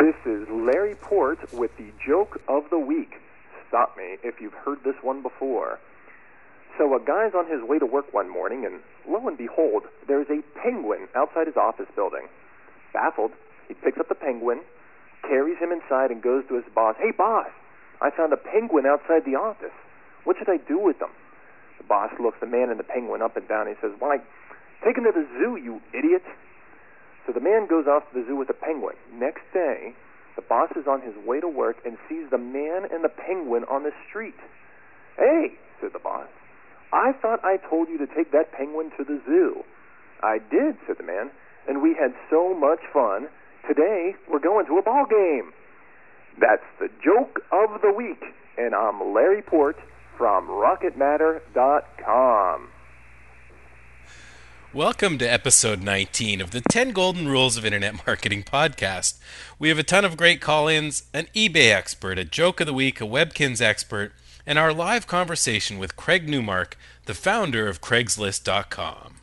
This is Larry Port with the joke of the week. Stop me if you've heard this one before. So, a guy's on his way to work one morning, and lo and behold, there's a penguin outside his office building. Baffled, he picks up the penguin, carries him inside, and goes to his boss. Hey, boss, I found a penguin outside the office. What should I do with them? The boss looks the man and the penguin up and down. He says, Why, take him to the zoo, you idiot. So the man goes off to the zoo with the penguin. Next day, the boss is on his way to work and sees the man and the penguin on the street. Hey, said the boss, I thought I told you to take that penguin to the zoo. I did, said the man, and we had so much fun. Today, we're going to a ball game. That's the joke of the week, and I'm Larry Port from RocketMatter.com. Welcome to episode 19 of the 10 Golden Rules of Internet Marketing podcast. We have a ton of great call ins, an eBay expert, a joke of the week, a Webkinz expert, and our live conversation with Craig Newmark, the founder of Craigslist.com.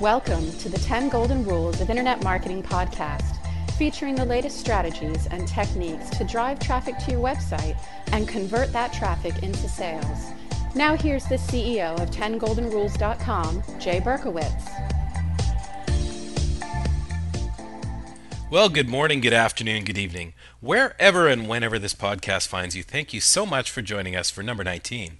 Welcome to the 10 Golden Rules of Internet Marketing podcast, featuring the latest strategies and techniques to drive traffic to your website and convert that traffic into sales. Now, here's the CEO of 10goldenrules.com, Jay Berkowitz. Well, good morning, good afternoon, good evening. Wherever and whenever this podcast finds you, thank you so much for joining us for number 19.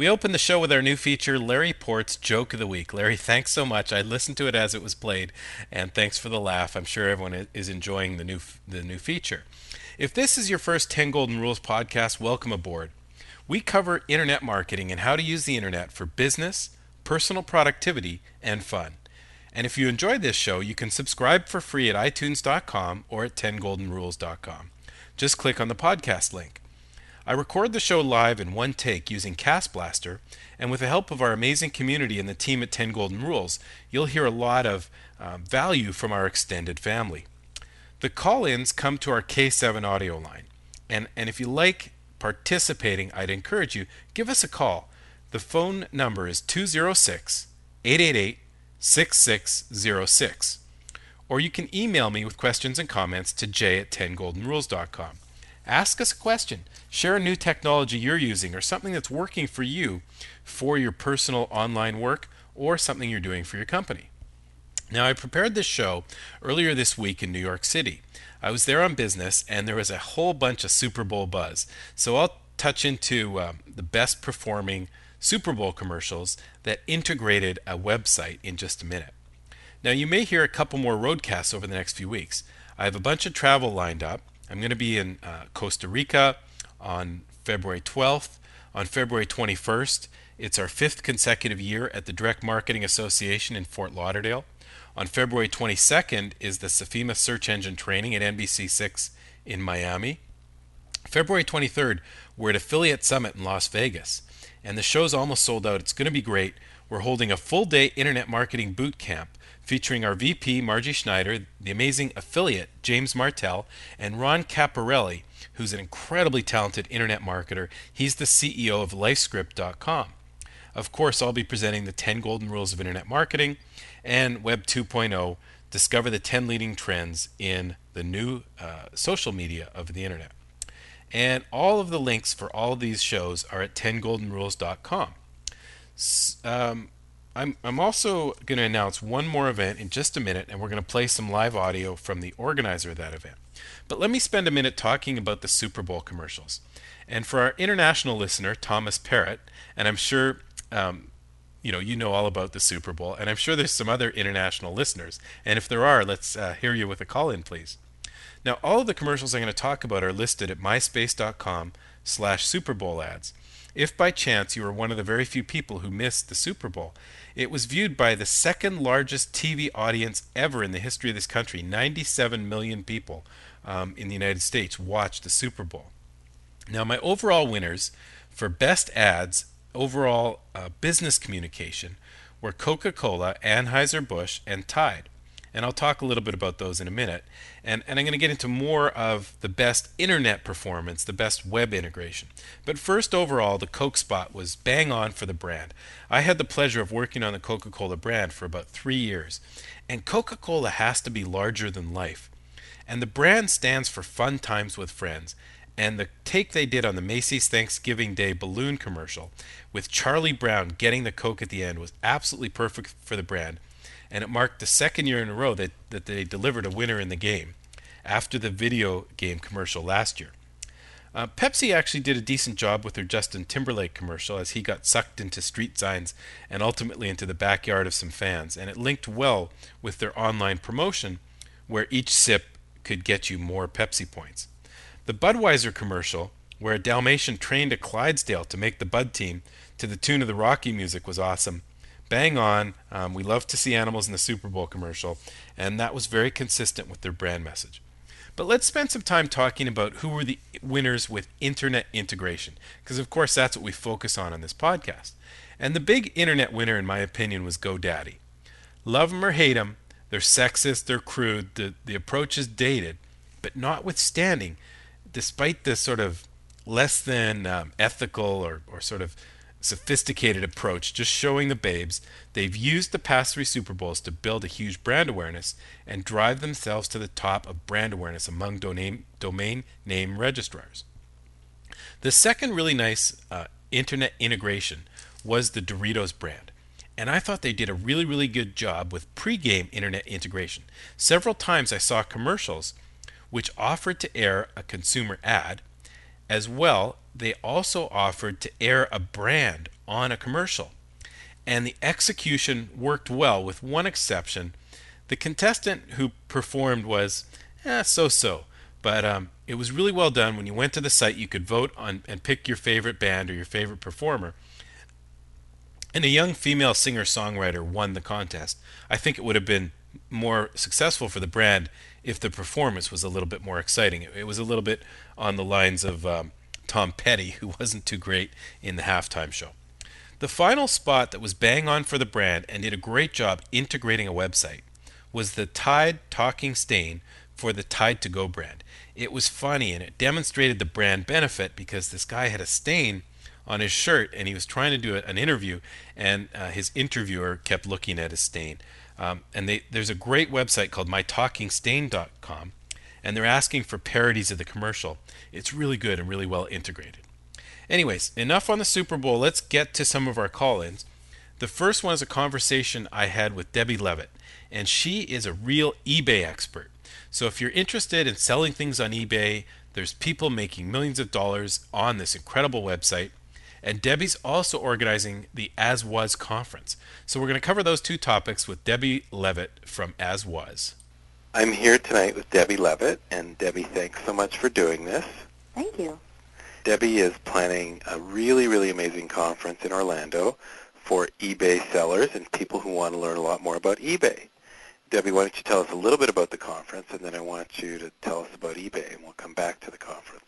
We open the show with our new feature, Larry Port's Joke of the Week. Larry, thanks so much. I listened to it as it was played, and thanks for the laugh. I'm sure everyone is enjoying the new the new feature. If this is your first 10 Golden Rules podcast, welcome aboard. We cover internet marketing and how to use the internet for business, personal productivity, and fun. And if you enjoyed this show, you can subscribe for free at itunes.com or at 10goldenrules.com. Just click on the podcast link. I record the show live in one take using Cast Blaster, and with the help of our amazing community and the team at 10 Golden Rules, you'll hear a lot of uh, value from our extended family. The call ins come to our K7 audio line, and, and if you like participating, I'd encourage you, give us a call. The phone number is 206 888 6606. Or you can email me with questions and comments to j at 10goldenrules.com. Ask us a question. Share a new technology you're using or something that's working for you for your personal online work or something you're doing for your company. Now, I prepared this show earlier this week in New York City. I was there on business and there was a whole bunch of Super Bowl buzz. So I'll touch into um, the best performing Super Bowl commercials that integrated a website in just a minute. Now, you may hear a couple more roadcasts over the next few weeks. I have a bunch of travel lined up. I'm going to be in uh, Costa Rica on February 12th. On February 21st, it's our fifth consecutive year at the Direct Marketing Association in Fort Lauderdale. On February 22nd is the Safima Search Engine Training at NBC6 in Miami. February 23rd, we're at Affiliate Summit in Las Vegas, and the show's almost sold out. It's going to be great. We're holding a full day internet marketing boot camp featuring our VP, Margie Schneider, the amazing affiliate, James Martell, and Ron Caparelli, who's an incredibly talented internet marketer. He's the CEO of LifeScript.com. Of course, I'll be presenting the 10 golden rules of internet marketing and Web 2.0. Discover the 10 leading trends in the new uh, social media of the internet. And all of the links for all of these shows are at 10goldenrules.com. Um, I'm, I'm also going to announce one more event in just a minute, and we're going to play some live audio from the organizer of that event. But let me spend a minute talking about the Super Bowl commercials. And for our international listener, Thomas Parrott, and I'm sure um, you know you know all about the Super Bowl, and I'm sure there's some other international listeners. And if there are, let's uh, hear you with a call in, please. Now, all of the commercials I'm going to talk about are listed at myspace.com/slash. If by chance you were one of the very few people who missed the Super Bowl, it was viewed by the second largest TV audience ever in the history of this country. 97 million people um, in the United States watched the Super Bowl. Now, my overall winners for best ads, overall uh, business communication, were Coca Cola, Anheuser-Busch, and Tide. And I'll talk a little bit about those in a minute. And, and I'm going to get into more of the best internet performance, the best web integration. But first, overall, the Coke spot was bang on for the brand. I had the pleasure of working on the Coca Cola brand for about three years. And Coca Cola has to be larger than life. And the brand stands for fun times with friends. And the take they did on the Macy's Thanksgiving Day balloon commercial with Charlie Brown getting the Coke at the end was absolutely perfect for the brand and it marked the second year in a row that, that they delivered a winner in the game after the video game commercial last year. Uh, Pepsi actually did a decent job with their Justin Timberlake commercial as he got sucked into street signs and ultimately into the backyard of some fans, and it linked well with their online promotion where each sip could get you more Pepsi points. The Budweiser commercial, where a Dalmatian trained a Clydesdale to make the Bud team to the tune of the Rocky music, was awesome bang on. Um, we love to see animals in the Super Bowl commercial, and that was very consistent with their brand message. But let's spend some time talking about who were the winners with internet integration, because of course that's what we focus on on this podcast. And the big internet winner, in my opinion, was GoDaddy. Love them or hate them, they're sexist, they're crude, the, the approach is dated, but notwithstanding, despite this sort of less than um, ethical or, or sort of sophisticated approach, just showing the babes. They've used the past three Super Bowls to build a huge brand awareness and drive themselves to the top of brand awareness among domain, name registrars. The second really nice uh, internet integration was the Doritos brand. And I thought they did a really, really good job with pre-game internet integration. Several times I saw commercials which offered to air a consumer ad as well they also offered to air a brand on a commercial. And the execution worked well, with one exception. The contestant who performed was eh, so so, but um, it was really well done. When you went to the site, you could vote on and pick your favorite band or your favorite performer. And a young female singer songwriter won the contest. I think it would have been more successful for the brand if the performance was a little bit more exciting. It, it was a little bit on the lines of um, Tom Petty, who wasn't too great in the halftime show. The final spot that was bang on for the brand and did a great job integrating a website was the Tide Talking Stain for the Tide to Go brand. It was funny and it demonstrated the brand benefit because this guy had a stain on his shirt and he was trying to do an interview and uh, his interviewer kept looking at his stain. Um, and they, there's a great website called mytalkingstain.com and they're asking for parodies of the commercial. It's really good and really well integrated. Anyways, enough on the Super Bowl. Let's get to some of our call ins. The first one is a conversation I had with Debbie Levitt, and she is a real eBay expert. So if you're interested in selling things on eBay, there's people making millions of dollars on this incredible website. And Debbie's also organizing the AsWas conference. So we're going to cover those two topics with Debbie Levitt from AsWas. I'm here tonight with Debbie Levitt, and Debbie, thanks so much for doing this. Thank you. Debbie is planning a really, really amazing conference in Orlando for eBay sellers and people who want to learn a lot more about eBay. Debbie, why don't you tell us a little bit about the conference, and then I want you to tell us about eBay, and we'll come back to the conference.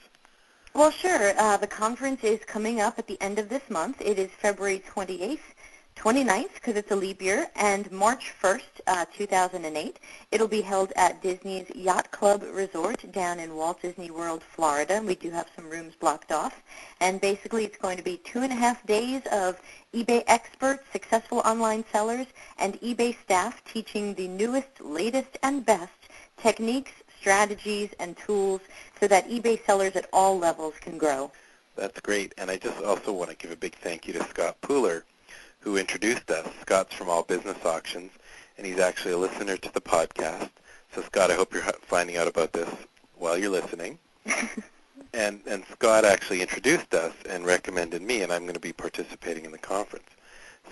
Well, sure. Uh, the conference is coming up at the end of this month. It is February 28th 29th because it's a leap year, and March 1st, uh, 2008. It'll be held at Disney's Yacht Club Resort down in Walt Disney World, Florida. We do have some rooms blocked off. And basically it's going to be two and a half days of eBay experts, successful online sellers, and eBay staff teaching the newest, latest, and best techniques, strategies, and tools so that eBay sellers at all levels can grow. That's great. And I just also want to give a big thank you to Scott Pooler who introduced us. Scott's from All Business Auctions, and he's actually a listener to the podcast. So, Scott, I hope you're finding out about this while you're listening. and and Scott actually introduced us and recommended me, and I'm going to be participating in the conference.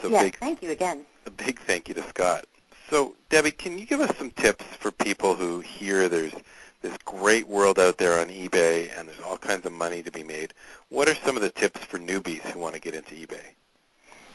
So, yes, big, thank you again. A big thank you to Scott. So, Debbie, can you give us some tips for people who hear there's this great world out there on eBay and there's all kinds of money to be made? What are some of the tips for newbies who want to get into eBay?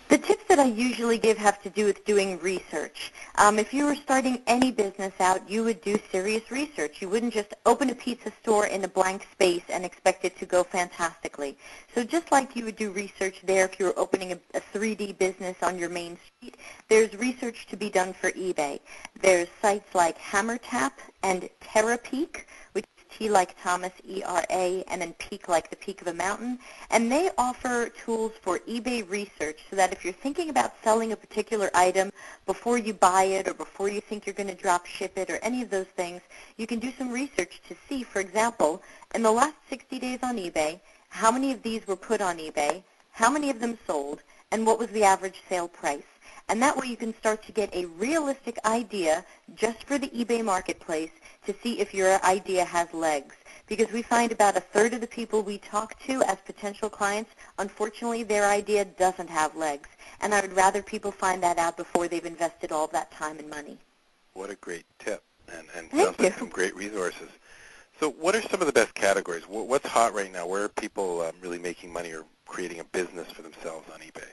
The tips that I usually give have to do with doing research. Um, if you were starting any business out, you would do serious research. You wouldn't just open a pizza store in a blank space and expect it to go fantastically. So just like you would do research there if you were opening a, a 3D business on your main street, there's research to be done for eBay. There's sites like HammerTap and Terapeak, which T like Thomas, E-R-A, and then peak like the peak of a mountain. And they offer tools for eBay research so that if you're thinking about selling a particular item before you buy it or before you think you're going to drop ship it or any of those things, you can do some research to see, for example, in the last 60 days on eBay, how many of these were put on eBay, how many of them sold, and what was the average sale price. And that way you can start to get a realistic idea just for the eBay marketplace to see if your idea has legs. Because we find about a third of the people we talk to as potential clients, unfortunately, their idea doesn't have legs. And I would rather people find that out before they've invested all that time and money. What a great tip, and, and Thank sounds like you. some great resources. So what are some of the best categories? What's hot right now? Where are people um, really making money or creating a business for themselves on eBay?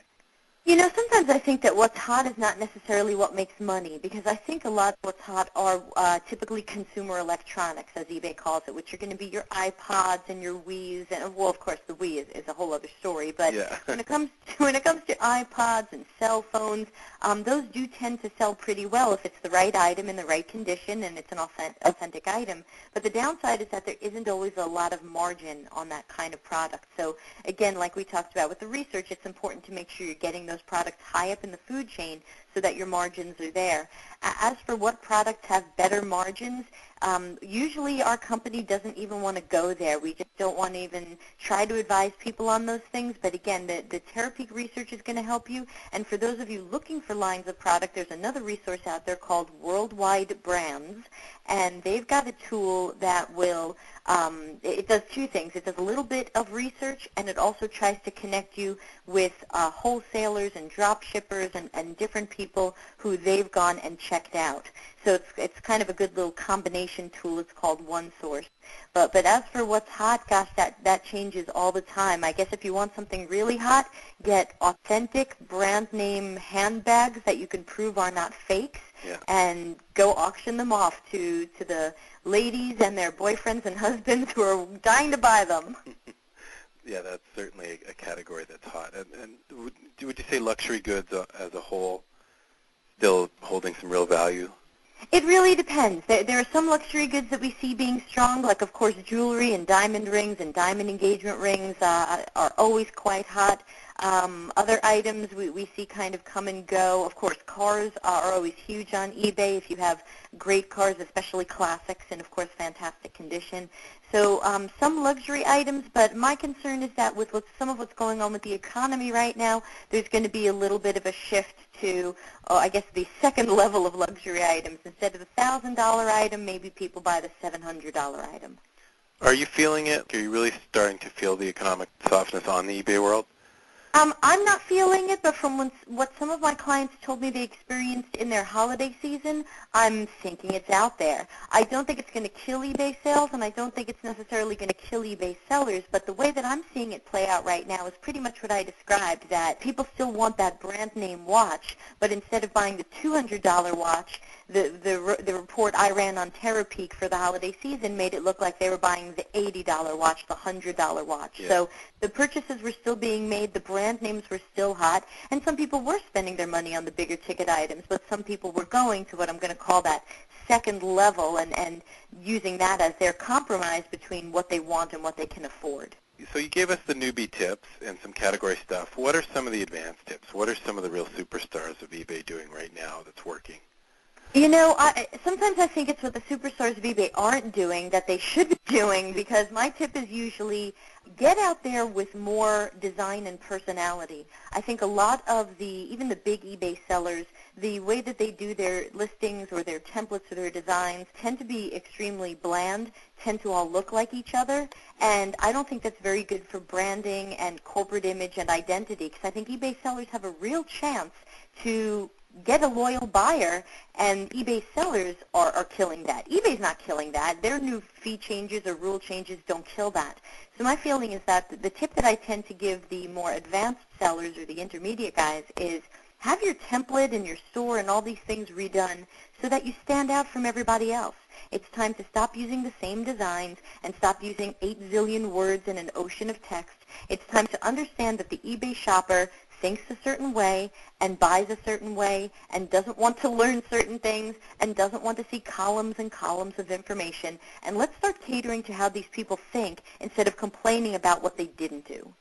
You know, sometimes I think that what's hot is not necessarily what makes money because I think a lot of what's hot are uh, typically consumer electronics, as eBay calls it, which are going to be your iPods and your Wii's, and well, of course, the Wii is, is a whole other story. But Yeah. when it comes to, when it comes to iPods and cell phones, um, those do tend to sell pretty well if it's the right item in the right condition and it's an authentic, authentic item. But the downside is that there isn't always a lot of margin on that kind of product. So again, like we talked about with the research, it's important to make sure you're getting those products high up in the food chain so that your margins are there. As for what products have better margins, um, usually our company doesn't even want to go there. We just don't want to even try to advise people on those things. But again, the, the Terapeak research is going to help you. And for those of you looking for lines of product, there's another resource out there called Worldwide Brands. And they've got a tool that will, um, it does two things. It does a little bit of research, and it also tries to connect you with uh, wholesalers and drop shippers and, and different people who they've gone and checked out. So it's, it's kind of a good little combination tool. It's called OneSource. But, but as for what's hot, gosh, that, that changes all the time. I guess if you want something really hot, get authentic brand name handbags that you can prove are not fakes Yeah. and go auction them off to, to the ladies and their boyfriends and husbands who are dying to buy them. Yeah, that's certainly a, category that's hot. And, and would, would you say luxury goods uh, as a whole still holding some real value? It really depends. There, there are some luxury goods that we see being strong, like of course jewelry and diamond rings and diamond engagement rings uh, are always quite hot. Um, other items we, we see kind of come and go. Of course, cars are always huge on eBay if you have great cars, especially classics, and of course fantastic condition. So um, some luxury items, but my concern is that with what's, some of what's going on with the economy right now, there's going to be a little bit of a shift to, oh, I guess, the second level of luxury items. Instead of a $1,000 item, maybe people buy the $700 item. Are you feeling it? Are you really starting to feel the economic softness on the eBay world? Um, I'm not feeling it, but from what, what some of my clients told me they experienced in their holiday season, I'm thinking it's out there. I don't think it's going to kill eBay sales, and I don't think it's necessarily going to kill eBay sellers, but the way that I'm seeing it play out right now is pretty much what I described, that people still want that brand name watch, but instead of buying the $200 watch, the, the, the report I ran on Terapeak for the holiday season made it look like they were buying the $80 watch, the $100 watch. Yeah. So the purchases were still being made, the brand names were still hot, and some people were spending their money on the bigger ticket items, but some people were going to what I'm going to call that second level and, and using that as their compromise between what they want and what they can afford. So you gave us the newbie tips and some category stuff. What are some of the advanced tips? What are some of the real superstars of eBay doing right now that's working? You know, I, sometimes I think it's what the superstars of eBay aren't doing that they should be doing because my tip is usually get out there with more design and personality. I think a lot of the, even the big eBay sellers, the way that they do their listings or their templates or their designs tend to be extremely bland, tend to all look like each other, and I don't think that's very good for branding and corporate image and identity because I think eBay sellers have a real chance to get a loyal buyer, and eBay sellers are, are killing that. eBay's not killing that. Their new fee changes or rule changes don't kill that. So my feeling is that the tip that I tend to give the more advanced sellers or the intermediate guys is Have your template and your store and all these things redone so that you stand out from everybody else. It's time to stop using the same designs and stop using 8 zillion words in an ocean of text. It's time to understand that the eBay shopper thinks a certain way and buys a certain way and doesn't want to learn certain things and doesn't want to see columns and columns of information. And let's start catering to how these people think instead of complaining about what they didn't do.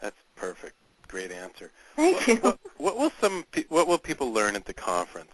That's perfect. Great answer. Thank what, you. What, what will some what will people learn at the conference?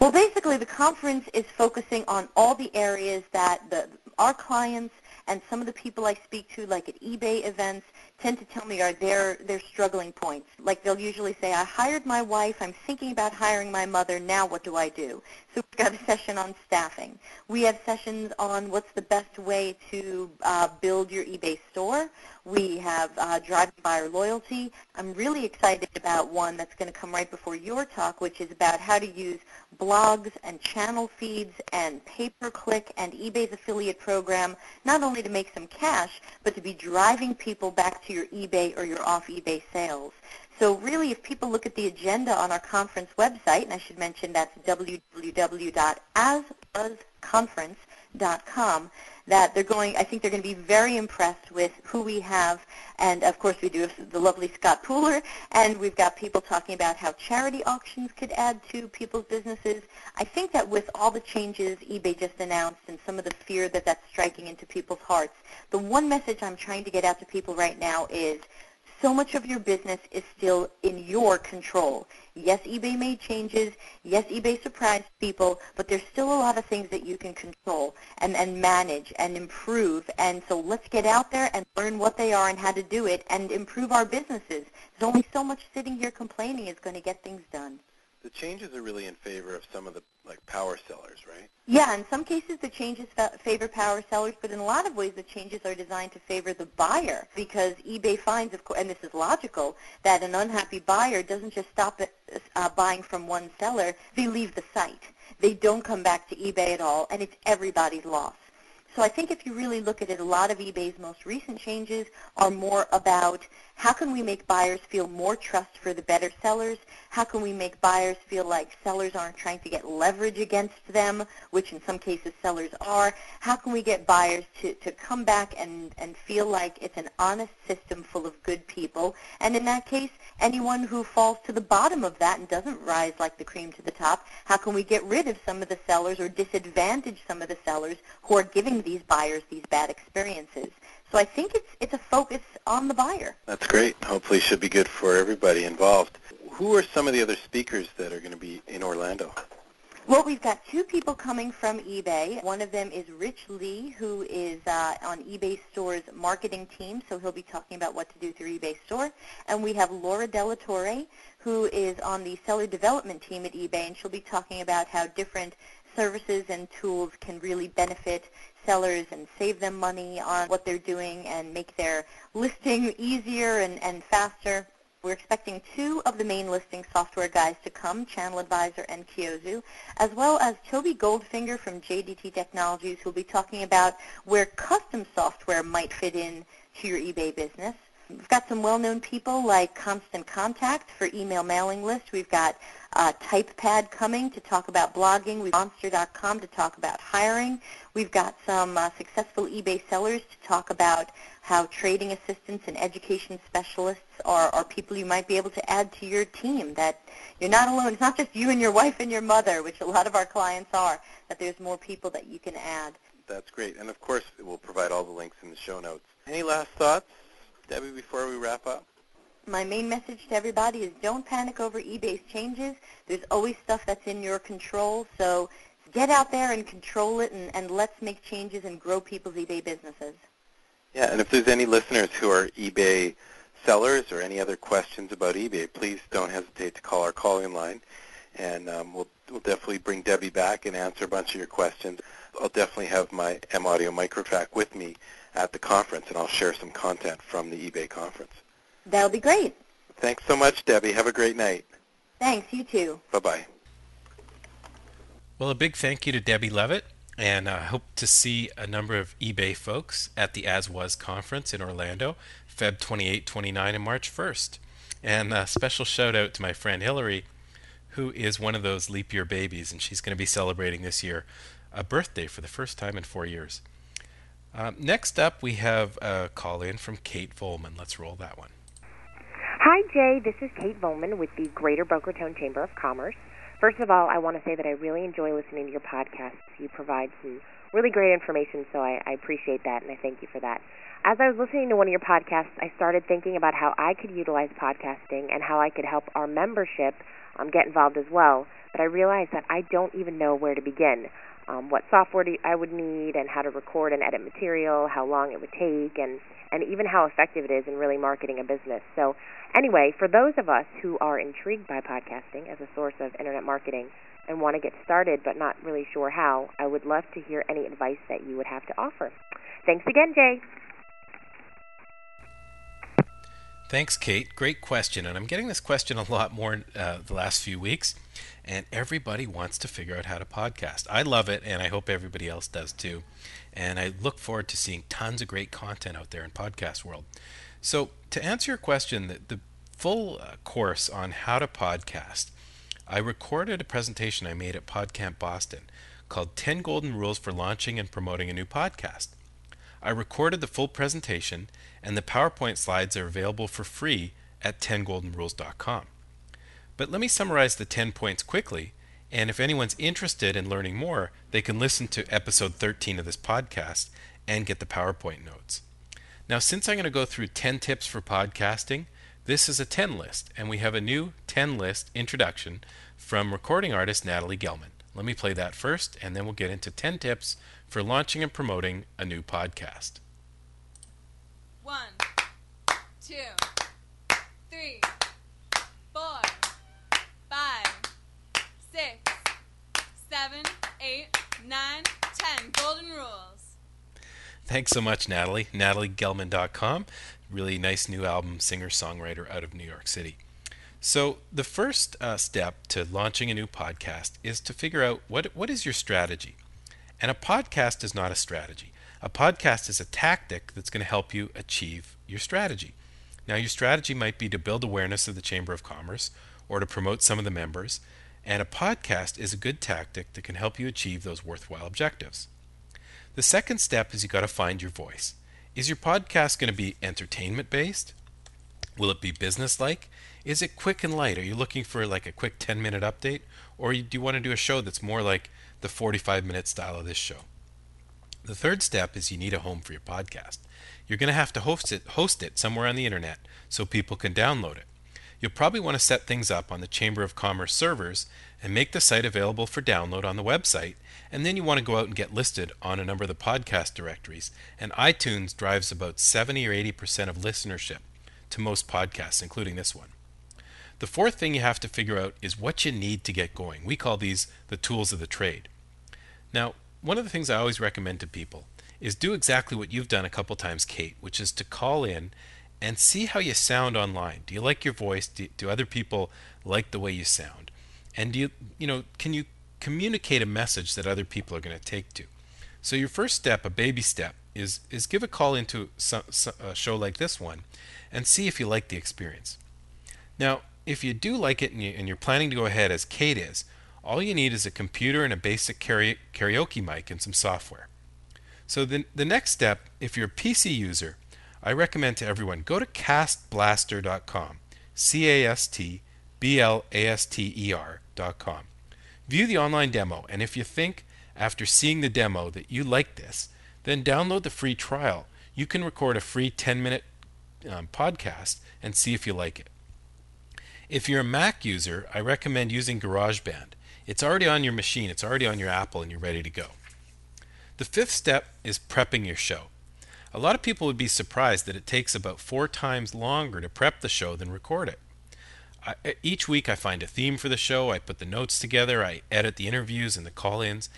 Well, basically, the conference is focusing on all the areas that the, our clients and some of the people I speak to, like at eBay events, tend to tell me are their their struggling points. Like they'll usually say, "I hired my wife. I'm thinking about hiring my mother. Now what do I do?" So we've got a session on staffing. We have sessions on what's the best way to uh, build your eBay store. We have uh, driving buyer loyalty. I'm really excited about one that's going to come right before your talk, which is about how to use blogs and channel feeds and pay-per-click and eBay's affiliate program, not only to make some cash, but to be driving people back to your eBay or your off-eBay sales. So really, if people look at the agenda on our conference website, and I should mention that's www.aswasconference.com, that they're going, I think they're going to be very impressed with who we have. And of course, we do have the lovely Scott Pooler, and we've got people talking about how charity auctions could add to people's businesses. I think that with all the changes eBay just announced and some of the fear that that's striking into people's hearts, the one message I'm trying to get out to people right now is so much of your business is still in your control. Yes, eBay made changes. Yes, eBay surprised people, but there's still a lot of things that you can control and, and manage and improve. And so let's get out there and learn what they are and how to do it and improve our businesses. There's only so much sitting here complaining is going to get things done. The changes are really in favor of some of the like power sellers, right? Yeah, in some cases the changes fa- favor power sellers, but in a lot of ways the changes are designed to favor the buyer because eBay finds, of course, and this is logical, that an unhappy buyer doesn't just stop uh, buying from one seller; they leave the site. They don't come back to eBay at all, and it's everybody's loss. So I think if you really look at it, a lot of eBay's most recent changes are more about how can we make buyers feel more trust for the better sellers? How can we make buyers feel like sellers aren't trying to get leverage against them, which in some cases sellers are? How can we get buyers to, to come back and, and feel like it's an honest system full of good people? And in that case, anyone who falls to the bottom of that and doesn't rise like the cream to the top, how can we get rid of some of the sellers or disadvantage some of the sellers who are giving these buyers these bad experiences? So I think it's it's a focus on the buyer. That's great. Hopefully, should be good for everybody involved. Who are some of the other speakers that are going to be in Orlando? Well, we've got two people coming from eBay. One of them is Rich Lee, who is uh, on eBay Store's marketing team, so he'll be talking about what to do through eBay Store. And we have Laura Delatorre, who is on the seller development team at eBay, and she'll be talking about how different services and tools can really benefit sellers and save them money on what they're doing and make their listing easier and, and faster. We're expecting two of the main listing software guys to come, Channel Advisor and Kyozou, as well as Toby Goldfinger from JDT Technologies who will be talking about where custom software might fit in to your eBay business. We've got some well-known people like Constant Contact for email mailing list. We've got uh, TypePad coming to talk about blogging. We've got Monster.com to talk about hiring. We've got some uh, successful eBay sellers to talk about how trading assistants and education specialists are, are people you might be able to add to your team, that you're not alone. It's not just you and your wife and your mother, which a lot of our clients are, that there's more people that you can add. That's great. And of course, we'll provide all the links in the show notes. Any last thoughts, Debbie, before we wrap up? My main message to everybody is don't panic over eBay's changes. There's always stuff that's in your control, so get out there and control it, and, and let's make changes and grow people's eBay businesses. Yeah, and if there's any listeners who are eBay sellers or any other questions about eBay, please don't hesitate to call our calling line, and um, we'll, we'll definitely bring Debbie back and answer a bunch of your questions. I'll definitely have my M-Audio MicroTrack with me at the conference, and I'll share some content from the eBay conference. That'll be great. Thanks so much, Debbie. Have a great night. Thanks. You too. Bye-bye. Well, a big thank you to Debbie Levitt, and I hope to see a number of eBay folks at the AsWas conference in Orlando, Feb 28, 29, and March 1st. And a special shout out to my friend Hillary, who is one of those leap year babies, and she's going to be celebrating this year a birthday for the first time in four years. Uh, next up, we have a call in from Kate Volman. Let's roll that one. Hi, Jay. This is Kate Volman with the Greater Boca Raton Chamber of Commerce. First of all, I want to say that I really enjoy listening to your podcasts. You provide some really great information, so I, I appreciate that, and I thank you for that. As I was listening to one of your podcasts, I started thinking about how I could utilize podcasting and how I could help our membership um, get involved as well. But I realized that I don't even know where to begin um, what software do I would need and how to record and edit material, how long it would take, and and even how effective it is in really marketing a business. So, anyway, for those of us who are intrigued by podcasting as a source of internet marketing and want to get started but not really sure how, I would love to hear any advice that you would have to offer. Thanks again, Jay. Thanks, Kate. Great question. And I'm getting this question a lot more uh, the last few weeks. And everybody wants to figure out how to podcast. I love it, and I hope everybody else does too. And I look forward to seeing tons of great content out there in podcast world. So, to answer your question, the, the full uh, course on how to podcast, I recorded a presentation I made at PodCamp Boston called 10 Golden Rules for Launching and Promoting a New Podcast. I recorded the full presentation, and the PowerPoint slides are available for free at 10goldenrules.com. But let me summarize the 10 points quickly, and if anyone's interested in learning more, they can listen to episode 13 of this podcast and get the PowerPoint notes. Now, since I'm going to go through 10 tips for podcasting, this is a 10 list, and we have a new 10 list introduction from recording artist Natalie Gelman. Let me play that first, and then we'll get into 10 tips for launching and promoting a new podcast. One, two, three, four, five, six, seven, eight, nine, ten. Golden rules. Thanks so much, Natalie. NatalieGelman.com. Really nice new album, singer songwriter out of New York City. So, the first uh, step to launching a new podcast is to figure out what, what is your strategy. And a podcast is not a strategy. A podcast is a tactic that's going to help you achieve your strategy. Now, your strategy might be to build awareness of the Chamber of Commerce or to promote some of the members, and a podcast is a good tactic that can help you achieve those worthwhile objectives. The second step is you got to find your voice. Is your podcast going to be entertainment based? Will it be business like? Is it quick and light? Are you looking for like a quick 10 minute update? Or do you want to do a show that's more like the 45 minute style of this show? The third step is you need a home for your podcast. You're going to have to host it, host it somewhere on the internet so people can download it. You'll probably want to set things up on the Chamber of Commerce servers and make the site available for download on the website, and then you want to go out and get listed on a number of the podcast directories. And iTunes drives about 70 or 80% of listenership to most podcasts, including this one. The fourth thing you have to figure out is what you need to get going. We call these the tools of the trade. Now, one of the things I always recommend to people is do exactly what you've done a couple times, Kate, which is to call in and see how you sound online. Do you like your voice? Do, do other people like the way you sound? And do you, you know, can you communicate a message that other people are going to take to? So your first step, a baby step, is is give a call into some, some, a show like this one, and see if you like the experience. Now, if you do like it and, you, and you're planning to go ahead as Kate is, all you need is a computer and a basic karaoke mic and some software. So the, the next step, if you're a PC user, I recommend to everyone go to castblaster.com, C A S T B L A S T E R.com. View the online demo, and if you think after seeing the demo that you like this, then download the free trial. You can record a free 10 minute um, podcast and see if you like it. If you're a Mac user, I recommend using GarageBand. It's already on your machine, it's already on your Apple, and you're ready to go. The fifth step is prepping your show. A lot of people would be surprised that it takes about four times longer to prep the show than record it. I, each week I find a theme for the show, I put the notes together, I edit the interviews and the call ins,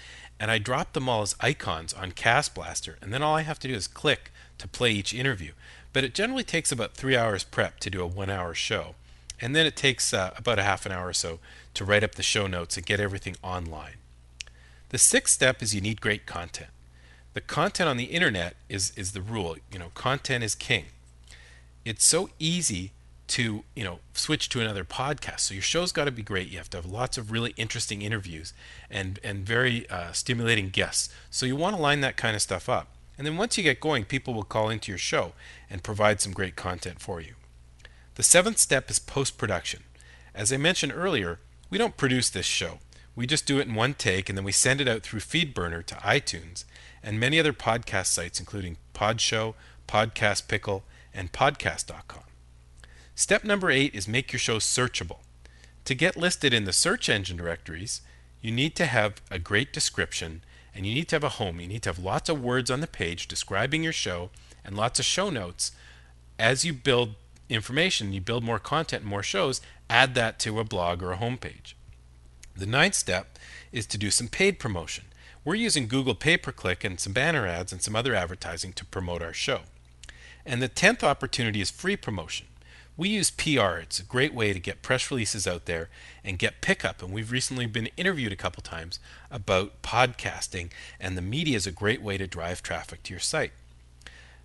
and I drop them all as icons on Cast Blaster, and then all I have to do is click to play each interview. But it generally takes about three hours prep to do a one hour show. And then it takes uh, about a half an hour or so to write up the show notes and get everything online. The sixth step is you need great content. The content on the internet is, is the rule. You know, content is king. It's so easy to you know switch to another podcast. So your show's got to be great. You have to have lots of really interesting interviews and and very uh, stimulating guests. So you want to line that kind of stuff up. And then once you get going, people will call into your show and provide some great content for you. The seventh step is post production. As I mentioned earlier, we don't produce this show. We just do it in one take and then we send it out through FeedBurner to iTunes and many other podcast sites, including Podshow, Podcast Pickle, and Podcast.com. Step number eight is make your show searchable. To get listed in the search engine directories, you need to have a great description and you need to have a home. You need to have lots of words on the page describing your show and lots of show notes. As you build information, you build more content more shows, add that to a blog or a homepage. The ninth step is to do some paid promotion. We're using Google pay per click and some banner ads and some other advertising to promote our show. And the tenth opportunity is free promotion. We use PR. It's a great way to get press releases out there and get pickup. And we've recently been interviewed a couple times about podcasting, and the media is a great way to drive traffic to your site.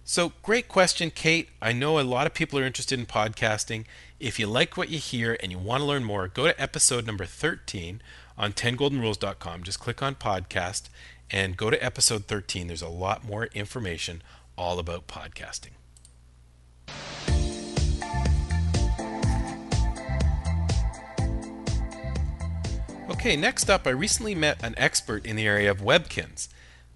So, great question, Kate. I know a lot of people are interested in podcasting. If you like what you hear and you want to learn more, go to episode number 13 on 10goldenrules.com. Just click on podcast and go to episode 13. There's a lot more information all about podcasting. Okay, next up, I recently met an expert in the area of Webkinz.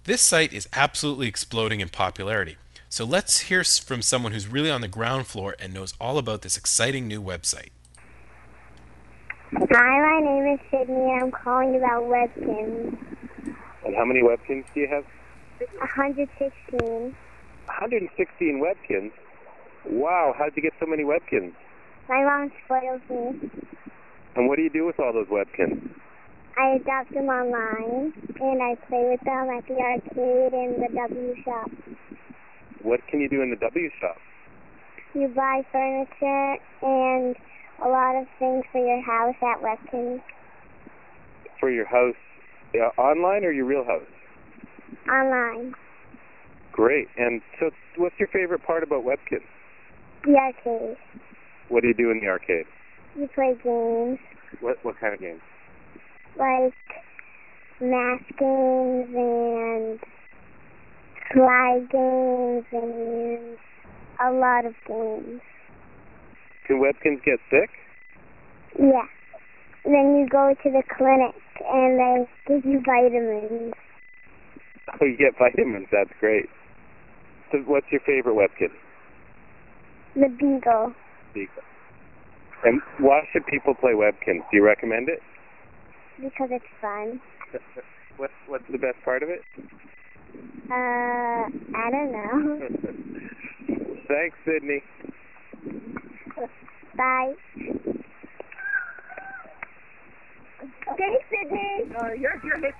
This site is absolutely exploding in popularity. So let's hear from someone who's really on the ground floor and knows all about this exciting new website. Hi, my name is Sydney. and I'm calling about Webkinz. And how many Webkinz do you have? 116. 116 Webkinz? Wow, how'd you get so many Webkinz? My mom spoiled me. And what do you do with all those Webkinz? I adopt them online, and I play with them at the arcade and the W shop. What can you do in the W shop? You buy furniture and a lot of things for your house at Webkinz. For your house, yeah, online or your real house? Online. Great. And so, what's your favorite part about Webkinz? The arcade. What do you do in the arcade? You play games. What what kind of games? like math games and slide games and a lot of games. Can Webkinz get sick? Yeah. Then you go to the clinic and they give you vitamins. Oh, you get vitamins. That's great. So, what's your favorite webkin? The Beagle. Beagle. And why should people play Webkinz? Do you recommend it? Because it's fun. what's what's the best part of it? Uh, I don't know. Thanks, Sydney. Bye. Okay, Sydney. Uh, you're, you're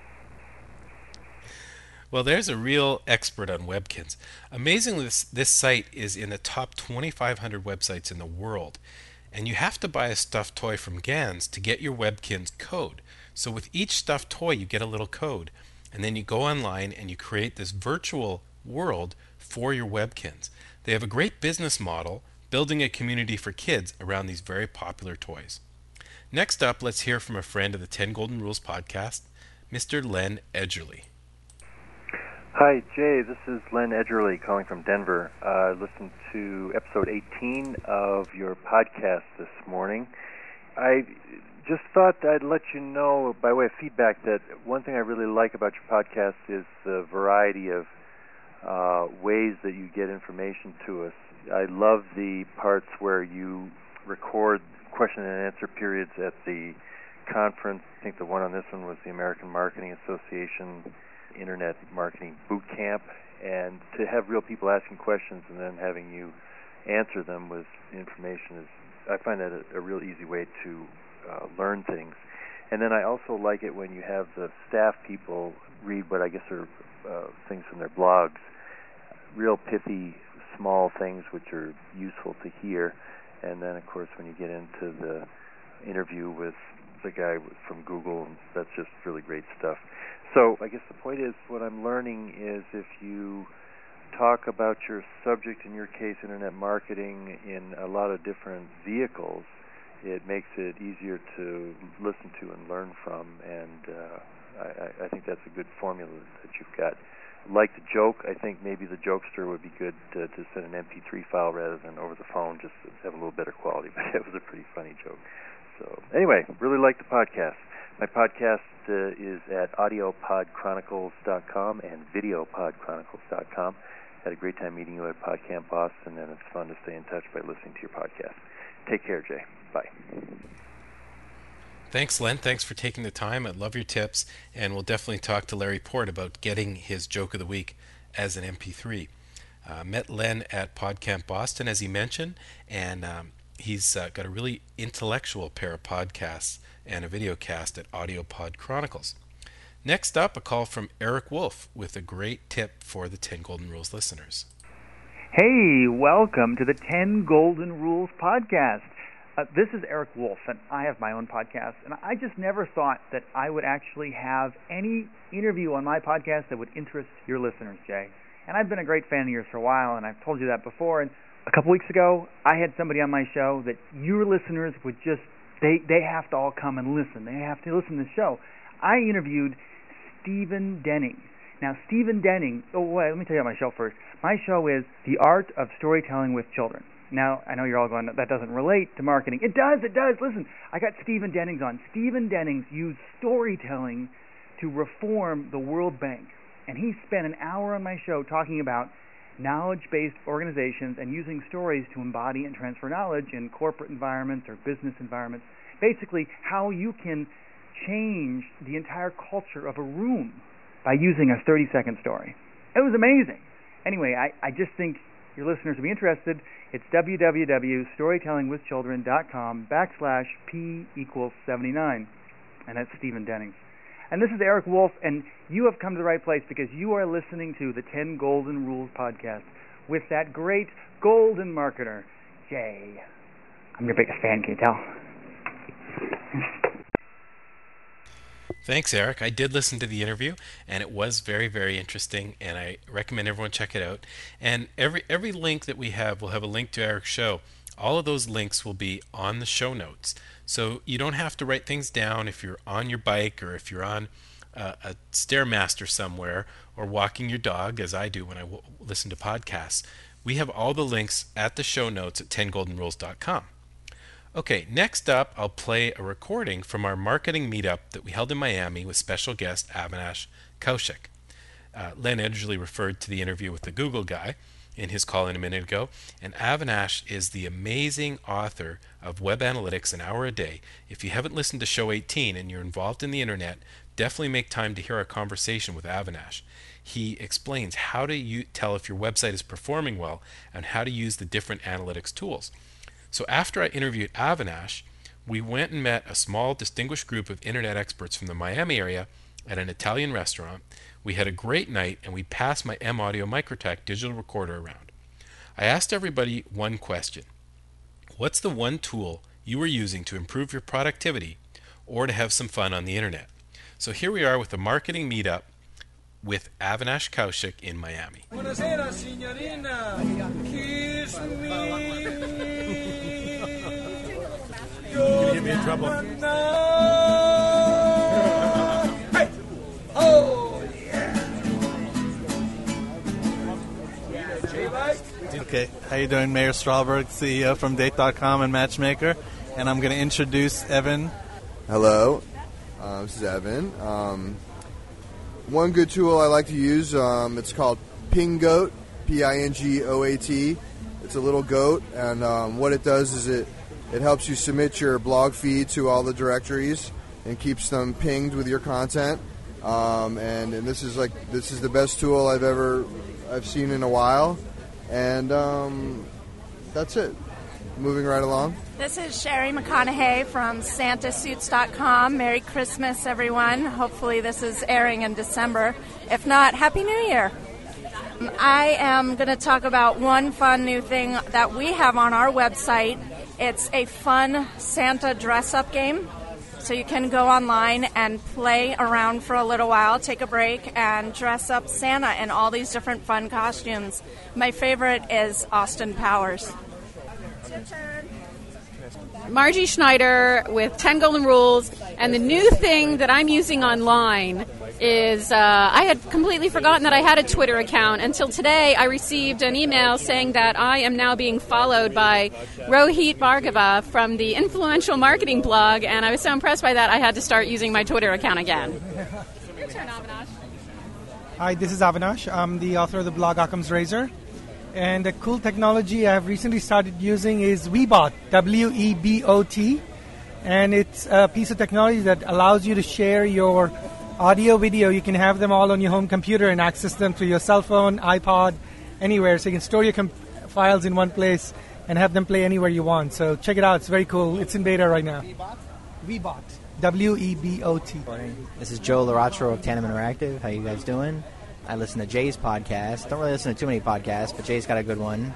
Well, there's a real expert on Webkinz. Amazingly, this, this site is in the top 2,500 websites in the world. And you have to buy a stuffed toy from Ganz to get your Webkinz code. So with each stuffed toy, you get a little code. And then you go online and you create this virtual world for your Webkinz. They have a great business model building a community for kids around these very popular toys. Next up, let's hear from a friend of the 10 Golden Rules podcast, Mr. Len Edgerly. Hi, Jay. This is Len Edgerly calling from Denver. I uh, listened to episode 18 of your podcast this morning. I just thought I'd let you know, by way of feedback, that one thing I really like about your podcast is the variety of uh, ways that you get information to us. I love the parts where you record question and answer periods at the conference. I think the one on this one was the American Marketing Association Internet Marketing Boot Camp, and to have real people asking questions and then having you answer them with information is I find that a, a real easy way to uh, learn things. And then I also like it when you have the staff people read what I guess are uh, things from their blogs, real pithy, small things which are useful to hear. And then, of course, when you get into the interview with the guy from Google, that's just really great stuff. So I guess the point is, what I'm learning is if you talk about your subject, in your case, internet marketing, in a lot of different vehicles, it makes it easier to listen to and learn from. And uh, I, I think that's a good formula that you've got. Like the joke, I think maybe the jokester would be good to, to send an MP3 file rather than over the phone, just to have a little better quality. But it was a pretty funny joke. So anyway, really like the podcast. My podcast uh, is at audiopodchronicles.com and videopodchronicles.com. Had a great time meeting you at PodCamp Boston, and it's fun to stay in touch by listening to your podcast. Take care, Jay. Bye. Thanks, Len. Thanks for taking the time. I love your tips, and we'll definitely talk to Larry Port about getting his joke of the week as an MP3. Uh, met Len at PodCamp Boston, as he mentioned, and um, he's uh, got a really intellectual pair of podcasts and a video cast at AudioPod Chronicles. Next up, a call from Eric Woolf with a great tip for the 10 Golden Rules listeners. Hey, welcome to the 10 Golden Rules podcast. Uh, this is Eric Woolf, and I have my own podcast. And I just never thought that I would actually have any interview on my podcast that would interest your listeners, Jay. And I've been a great fan of yours for a while, and I've told you that before. And a couple weeks ago, I had somebody on my show that your listeners would just they they have to all come and listen. They have to listen to the show. I interviewed Stephen Denning. Now, Stephen Denning. Oh, wait, let me tell you about my show first. My show is the art of storytelling with children. Now, I know you're all going, that doesn't relate to marketing. It does, it does. Listen, I got Stephen Dennings on. Stephen Dennings used storytelling to reform the World Bank. And he spent an hour on my show talking about knowledge based organizations and using stories to embody and transfer knowledge in corporate environments or business environments. Basically, how you can change the entire culture of a room by using a 30 second story. It was amazing. Anyway, I, I just think your listeners will be interested. It's www.storytellingwithchildren.com backslash P equals 79. And that's Stephen Denning. And this is Eric Woolf, and you have come to the right place because you are listening to the 10 Golden Rules podcast with that great golden marketer, Jay. I'm your biggest fan, can you tell? Thanks, Eric. I did listen to the interview, and it was very, very interesting. And I recommend everyone check it out. And every every link that we have will have a link to Eric's show. All of those links will be on the show notes, so you don't have to write things down if you're on your bike or if you're on uh, a stairmaster somewhere or walking your dog, as I do when I w- listen to podcasts. We have all the links at the show notes at 10goldenrules.com. Okay, next up, I'll play a recording from our marketing meetup that we held in Miami with special guest Avinash Kaushik. Uh, Len Edgerly referred to the interview with the Google guy in his call in a minute ago, and Avinash is the amazing author of Web Analytics An Hour a Day. If you haven't listened to show 18 and you're involved in the internet, definitely make time to hear our conversation with Avinash. He explains how to u- tell if your website is performing well and how to use the different analytics tools. So after I interviewed Avinash, we went and met a small, distinguished group of internet experts from the Miami area at an Italian restaurant. We had a great night and we passed my M Audio Microtech digital recorder around. I asked everybody one question What's the one tool you are using to improve your productivity or to have some fun on the internet? So here we are with a marketing meetup with Avinash Kaushik in Miami. Buonasera signorina, kiss me. Gonna get me in trouble. Hey! Oh, Okay, how you doing? Meir Strahlberg, CEO from Date.com and Matchmaker, and I'm going to introduce Evan. Hello, uh, this is Evan. Um, one good tool I like to use, um, it's called Pingoat, P-I-N-G-O-A-T. It's a little goat, and um, what it does is it it helps you submit your blog feed to all the directories and keeps them pinged with your content. Um, and, and this is like this is the best tool I've ever I've seen in a while, and um, that's it. Moving right along. This is Shari McConahay from SantaSuits.com. Merry Christmas, everyone. Hopefully, this is airing in December. If not, Happy New Year. I am going to talk about one fun new thing that we have on our website. It's a fun Santa dress up game. So you can go online and play around for a little while, take a break, and dress up Santa in all these different fun costumes. My favorite is Austin Powers. Margie Schneider with 10 Golden Rules, and the new thing that I'm using online is uh, I had completely forgotten that I had a Twitter account until today. I received an email saying that I am now being followed by Rohit Bhargava from the influential marketing blog, and I was so impressed by that I had to start using my Twitter account again. Hi, this is Avinash. I'm the author of the blog Occam's Razor. And a cool technology I've recently started using is Webot, W E B O T. And it's a piece of technology that allows you to share your audio, video. You can have them all on your home computer and access them through your cell phone, iPod, anywhere. So you can store your com- files in one place and have them play anywhere you want. So check it out. It's very cool. It's in beta right now. Webot. W E B O T. This is Joe Larachro of Tandem Interactive. How you guys doing? I listen to Jay's podcast. Don't really listen to too many podcasts, but Jay's got a good one.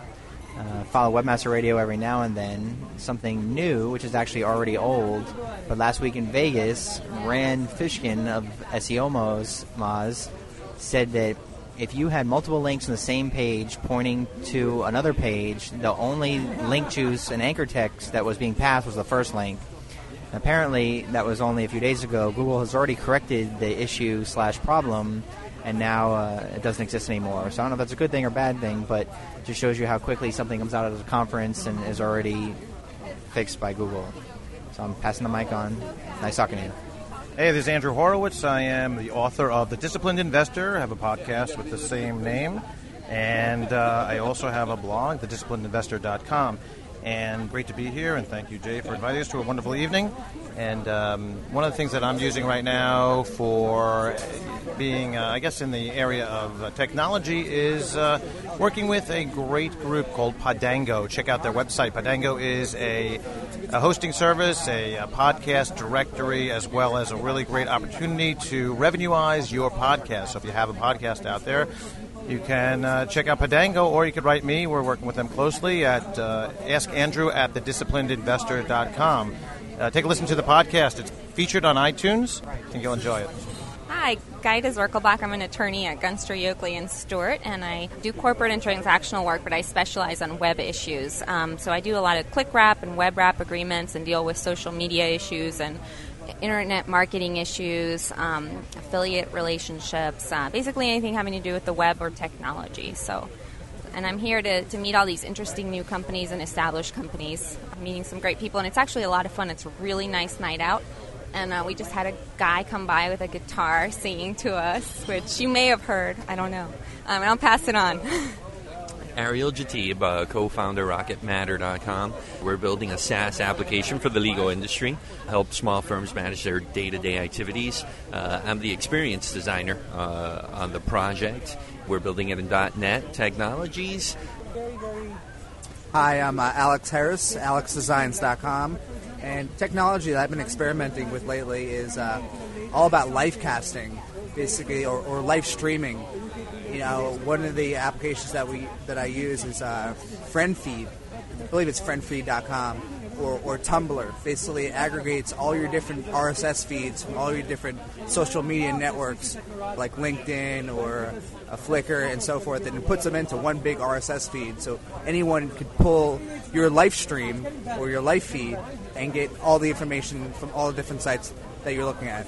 Uh, follow Webmaster Radio every now and then. Something new, which is actually already old, but last week in Vegas, Rand Fishkin of SEO Moz, Moz said that if you had multiple links on the same page pointing to another page, the only link juice and anchor text that was being passed was the first link. Apparently, that was only a few days ago. Google has already corrected the issue slash problem, and now uh, it doesn't exist anymore. So I don't know if that's a good thing or bad thing, but it just shows you how quickly something comes out of the conference and is already fixed by Google. So I'm passing the mic on. Nice talking to you. Hey, this is Andrew Horowitz. I am the author of The Disciplined Investor. I have a podcast with the same name. And uh, I also have a blog, thedisciplinedinvestor.com. And great to be here, and thank you, Jay, for inviting us to a wonderful evening. And um, one of the things that I'm using right now for being, uh, I guess, in the area of uh, technology is uh, working with a great group called Podango. Check out their website. Podango is a, a hosting service, a, a podcast directory, as well as a really great opportunity to revenueize your podcast. So if you have a podcast out there, you can uh, check out Podango, or you could write me. We're working with them closely at uh, askandrew at thedisciplinedinvestor.com. Uh, take a listen to the podcast. It's featured on iTunes. I think you'll enjoy it. Hi, Gaida Zirkelbach. I'm an attorney at Gunster, Yoakley, and Stewart, and I do corporate and transactional work, but I specialize on web issues. Um, so I do a lot of click wrap and web wrap agreements and deal with social media issues and internet marketing issues, um, affiliate relationships, uh, basically anything having to do with the web or technology. So, and I'm here to, to meet all these interesting new companies and established companies. I'm meeting some great people, and it's actually a lot of fun. It's a really nice night out. And uh, we just had a guy come by with a guitar singing to us, which you may have heard. I don't know. Um, and I'll pass it on. Ariel Jatib, uh, co-founder RocketMatter.com. We're building a SaaS application for the legal industry, help small firms manage their day-to-day activities. Uh, I'm the experience designer uh, on the project. We're building it in .NET Technologies. Hi, I'm uh, Alex Harris, AlexDesigns.com. And technology that I've been experimenting with lately is uh, all about live casting, basically, or, or live streaming. You know, one of the applications that we that I use is uh, FriendFeed. I believe it's FriendFeed.com or, or Tumblr. Basically, it aggregates all your different RSS feeds from all your different social media networks, like LinkedIn or a Flickr and so forth, and it puts them into one big RSS feed. So anyone could pull your live stream or your live feed and get all the information from all the different sites that you're looking at.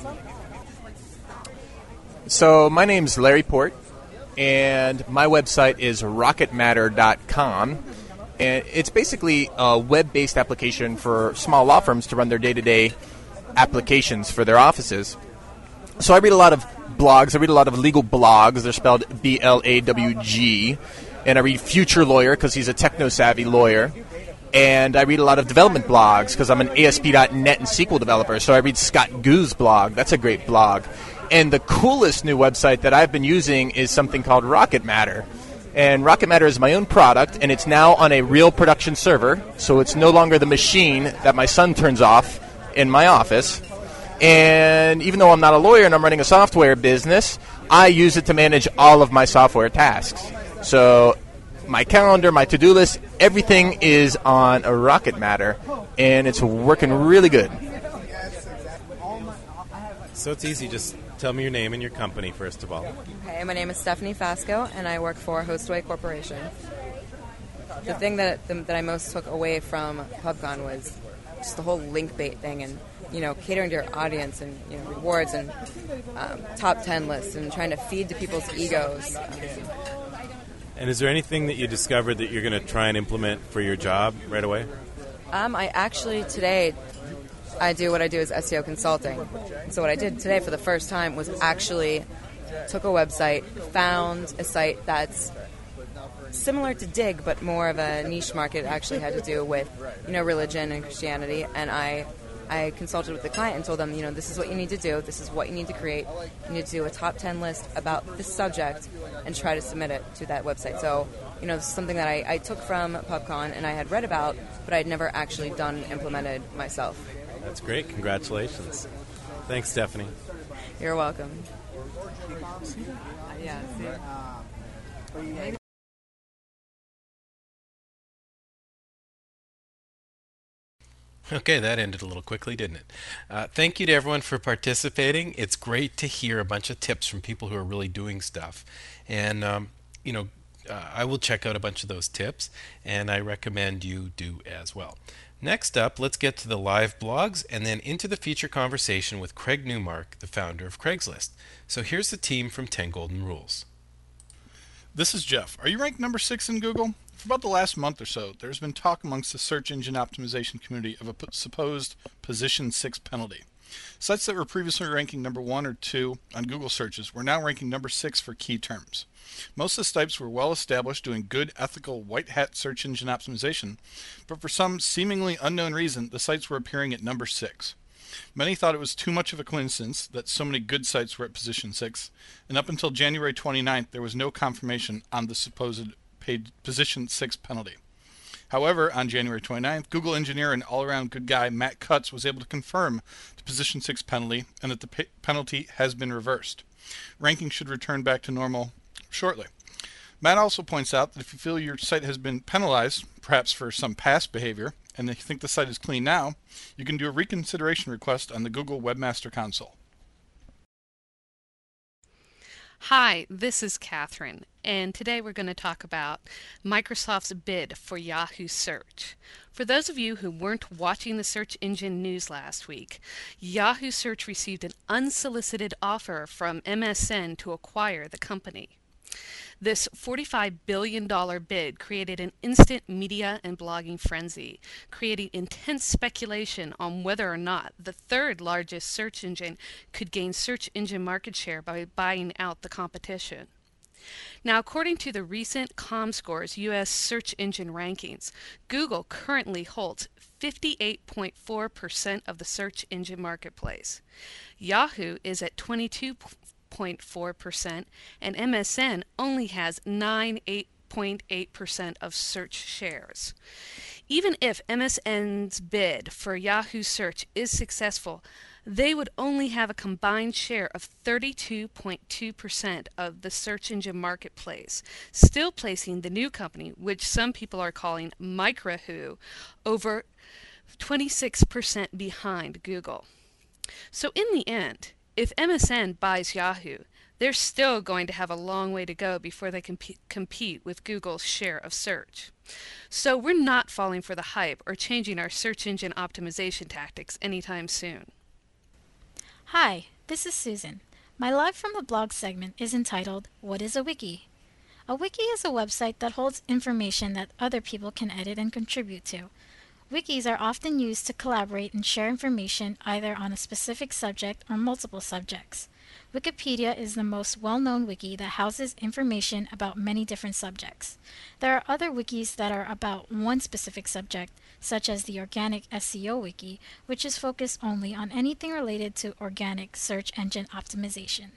So my name's Larry Port, and my website is rocketmatter.com. And it's basically a web-based application for small law firms to run their day-to-day applications for their offices. So I read a lot of blogs. I read a lot of legal blogs. They're spelled B L A W G. And I read Future Lawyer because he's a techno savvy lawyer. And I read a lot of development blogs because I'm an ASP.NET and SQL developer. So I read Scott Gu's blog. That's a great blog. And the coolest new website that I've been using is something called Rocket Matter. And Rocket Matter is my own product, and it's now on a real production server. So it's no longer the machine that my son turns off in my office. And even though I'm not a lawyer and I'm running a software business, I use it to manage all of my software tasks. So my calendar, my to-do list, everything is on a Rocket Matter, and it's working really good. So it's easy. Just tell me your name and your company first of all. Okay, my name is Stephanie Faskow, and I work for Hostway Corporation. The thing that that I most took away from PubCon was just the whole link bait thing, and you know, catering to your audience and you know, rewards and um, top ten lists, and trying to feed to people's egos. Um, And is there anything that you discovered that you're going to try and implement for your job right away? Um, I actually today I do what I do is SEO consulting. So what I did today for the first time was actually took a website, found a site that's similar to Digg but more of a niche market. It actually had to do with you know religion and Christianity, and I I consulted with the client and told them, you know, this is what you need to do. This is what you need to create. You need to do a top 10 list about this subject and try to submit it to that website. So, you know, something that I, I took from PubCon and I had read about, but I'd never actually done, implemented myself. That's great. Congratulations. Thanks, Stephanie. You're welcome. Yeah, see? Okay, that ended a little quickly, didn't it? Uh, thank you to everyone for participating. It's great to hear a bunch of tips from people who are really doing stuff. And, um, you know, uh, I will check out a bunch of those tips, and I recommend you do as well. Next up, let's get to the live blogs and then into the feature conversation with Craig Newmark, the founder of Craigslist. So here's the team from 10 Golden Rules. This is Jeff. Are you ranked number six in Google? For about the last month or so, there's been talk amongst the search engine optimization community of a supposed position six penalty. Sites that were previously ranking number one or two on Google searches were now ranking number six for key terms. Most of the sites were well established, doing good, ethical, white hat search engine optimization, but for some seemingly unknown reason, the sites were appearing at number six. Many thought it was too much of a coincidence that so many good sites were at position 6, and up until January 29th, there was no confirmation on the supposed paid position 6 penalty. However, on January 29th, Google engineer and all around good guy Matt Cutts was able to confirm the position 6 penalty and that the pe- penalty has been reversed. Ranking should return back to normal shortly. Matt also points out that if you feel your site has been penalized, perhaps for some past behavior, and you think the site is clean now, you can do a reconsideration request on the Google Webmaster Console. Hi, this is Catherine, and today we're going to talk about Microsoft's bid for Yahoo Search. For those of you who weren't watching the search engine news last week, Yahoo Search received an unsolicited offer from MSN to acquire the company. This $45 billion bid created an instant media and blogging frenzy, creating intense speculation on whether or not the third largest search engine could gain search engine market share by buying out the competition. Now, according to the recent ComScore's U.S. search engine rankings, Google currently holds 58.4% of the search engine marketplace. Yahoo is at 22 8.4%, and MSN only has 9.8% of search shares. Even if MSN's bid for Yahoo Search is successful, they would only have a combined share of 32.2% of the search engine marketplace, still placing the new company, which some people are calling Microhoo, over 26% behind Google. So, in the end, if MSN buys Yahoo, they're still going to have a long way to go before they can compete with Google's share of search. So we're not falling for the hype or changing our search engine optimization tactics anytime soon. Hi, this is Susan. My live from the blog segment is entitled What is a Wiki? A wiki is a website that holds information that other people can edit and contribute to. Wikis are often used to collaborate and share information either on a specific subject or multiple subjects. Wikipedia is the most well-known wiki that houses information about many different subjects. There are other wikis that are about one specific subject, such as the Organic SEO Wiki, which is focused only on anything related to organic search engine optimization.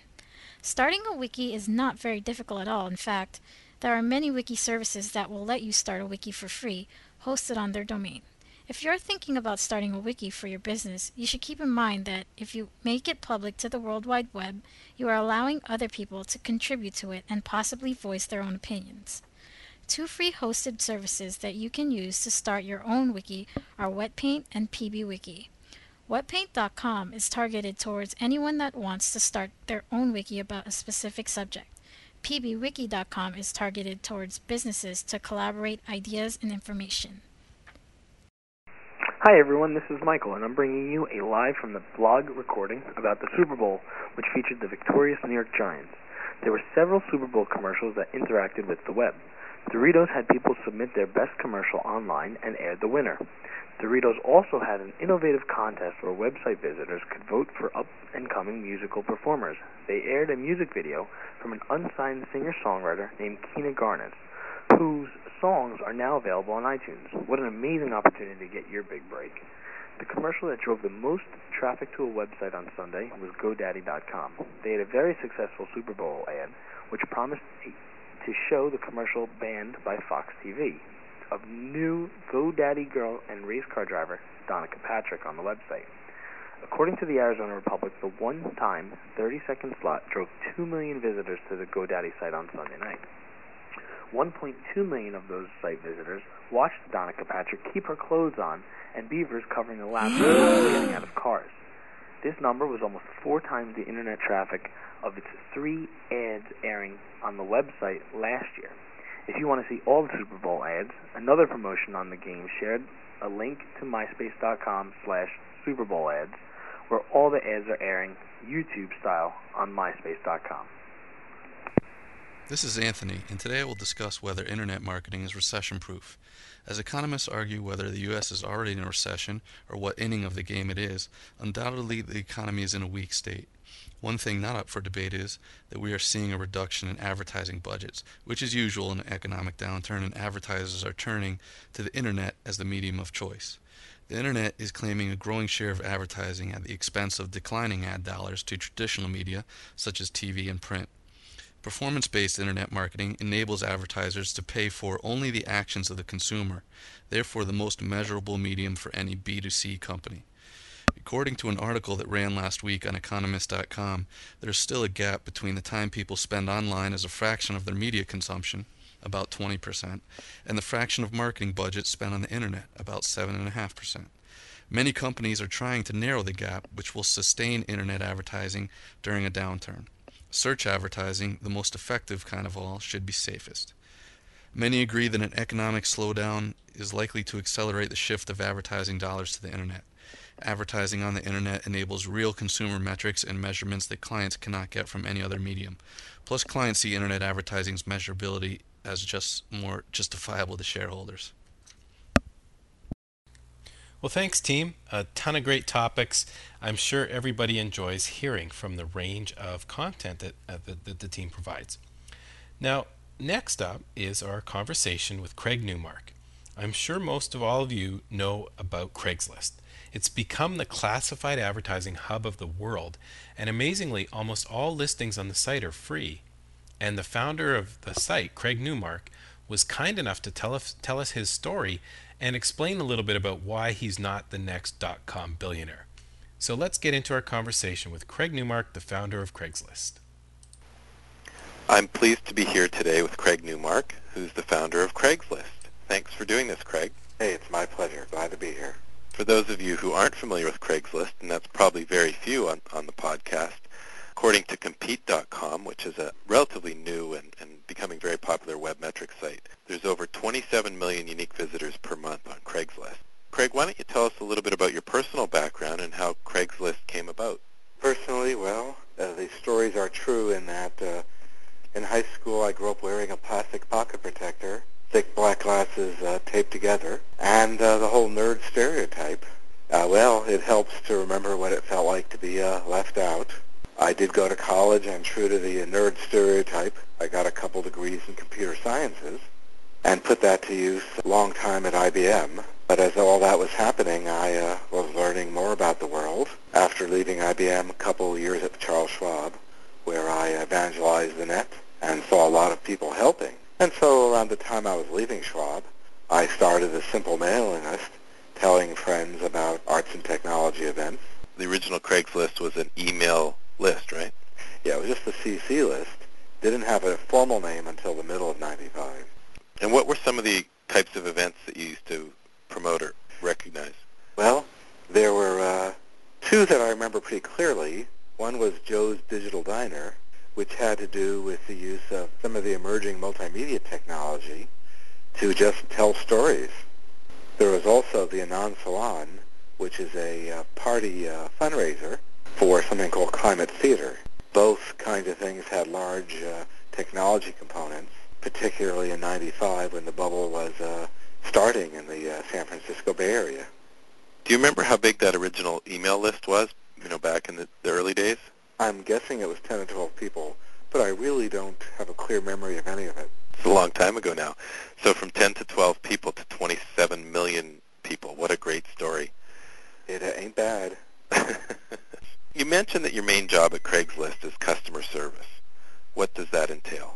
Starting a wiki is not very difficult at all. In fact, there are many wiki services that will let you start a wiki for free, hosted on their domain. If you're thinking about starting a wiki for your business, you should keep in mind that if you make it public to the World Wide Web, you are allowing other people to contribute to it and possibly voice their own opinions. Two free hosted services that you can use to start your own wiki are WetPaint and PBWiki. WetPaint.com is targeted towards anyone that wants to start their own wiki about a specific subject. PBWiki.com is targeted towards businesses to collaborate ideas and information. Hi everyone, this is Michael, and I'm bringing you a live from the blog recording about the Super Bowl, which featured the victorious New York Giants. There were several Super Bowl commercials that interacted with the web. Doritos had people submit their best commercial online and aired the winner. Doritos also had an innovative contest where website visitors could vote for up and coming musical performers. They aired a music video from an unsigned singer songwriter named Kina Grannis, whose songs are now available on iTunes. What an amazing opportunity to get your big break. The commercial that drove the most traffic to a website on Sunday was GoDaddy.com. They had a very successful Super Bowl ad, which promised to show the commercial banned by Fox TV of new GoDaddy girl and race car driver Danica Patrick on the website. According to the Arizona Republic, the one-time 30-second slot drove 2 million visitors to the GoDaddy site on Sunday night. 1.2 million of those site visitors watched Danica Patrick keep her clothes on and beavers covering the laps getting out of cars. This number was almost four times the internet traffic of its three ads airing on the website last year. If you want to see all the Super Bowl ads, another promotion on the game shared a link to myspace.com slash Super Bowl ads, where all the ads are airing YouTube style on myspace.com. This is Anthony, and today I will discuss whether internet marketing is recession proof. As economists argue whether the U.S. is already in a recession or what inning of the game it is, undoubtedly the economy is in a weak state. One thing not up for debate is that we are seeing a reduction in advertising budgets, which is usual in an economic downturn, and advertisers are turning to the internet as the medium of choice. The internet is claiming a growing share of advertising at the expense of declining ad dollars to traditional media such as TV and print. Performance based internet marketing enables advertisers to pay for only the actions of the consumer, therefore, the most measurable medium for any B2C company. According to an article that ran last week on Economist.com, there's still a gap between the time people spend online as a fraction of their media consumption, about 20%, and the fraction of marketing budget spent on the internet, about 7.5%. Many companies are trying to narrow the gap, which will sustain internet advertising during a downturn. Search advertising, the most effective kind of all, should be safest. Many agree that an economic slowdown is likely to accelerate the shift of advertising dollars to the internet. Advertising on the internet enables real consumer metrics and measurements that clients cannot get from any other medium. Plus, clients see internet advertising's measurability as just more justifiable to shareholders. Well, thanks, team. A ton of great topics. I'm sure everybody enjoys hearing from the range of content that, uh, that, that the team provides. Now, next up is our conversation with Craig Newmark. I'm sure most of all of you know about Craigslist. It's become the classified advertising hub of the world, and amazingly, almost all listings on the site are free. And the founder of the site, Craig Newmark, was kind enough to tell us, tell us his story and explain a little bit about why he's not the next dot com billionaire. So let's get into our conversation with Craig Newmark, the founder of Craigslist. I'm pleased to be here today with Craig Newmark, who's the founder of Craigslist. Thanks for doing this, Craig. Hey, it's my pleasure. Glad to be here. For those of you who aren't familiar with Craigslist, and that's probably very few on, on the podcast, according to Compete.com, which is a relatively new and, and becoming very popular web metric site, there's over 27 million unique visitors per month on Craigslist. Craig, why don't you tell us a little bit about your personal background and how Craigslist came about? Personally, well, uh, the stories are true in that uh, in high school I grew up wearing a plastic pocket protector, thick black glasses uh, taped together, and uh, the whole nerd stereotype. Uh, well, it helps to remember what it felt like to be uh, left out. I did go to college, and true to the nerd stereotype, I got a couple degrees in computer sciences and put that to use a long time at IBM. But as all that was happening, I uh, was learning more about the world. After leaving IBM a couple of years at Charles Schwab, where I evangelized the net and saw a lot of people helping. And so around the time I was leaving Schwab, I started a simple mailing list telling friends about arts and technology events. The original Craigslist was an email list, right? Yeah, it was just a CC list. Didn't have a formal name until the middle of 95. And what were some of the types of events that you used to promote or recognize? Well, there were uh, Two that I remember pretty clearly. One was Joe's Digital Diner, which had to do with the use of some of the emerging multimedia technology to just tell stories. There was also the Anon Salon, which is a uh, party uh, fundraiser for something called Climate Theater. Both kinds of things had large uh, technology components, particularly in 95 when the bubble was uh, starting in the uh, San Francisco Bay Area. Do you remember how big that original email list was, you know, back in the, the early days? I'm guessing it was 10 or 12 people, but I really don't have a clear memory of any of it. It's a long time ago now. So from 10 to 12 people to 27 million people. What a great story. It ain't bad. you mentioned that your main job at Craigslist is customer service. What does that entail?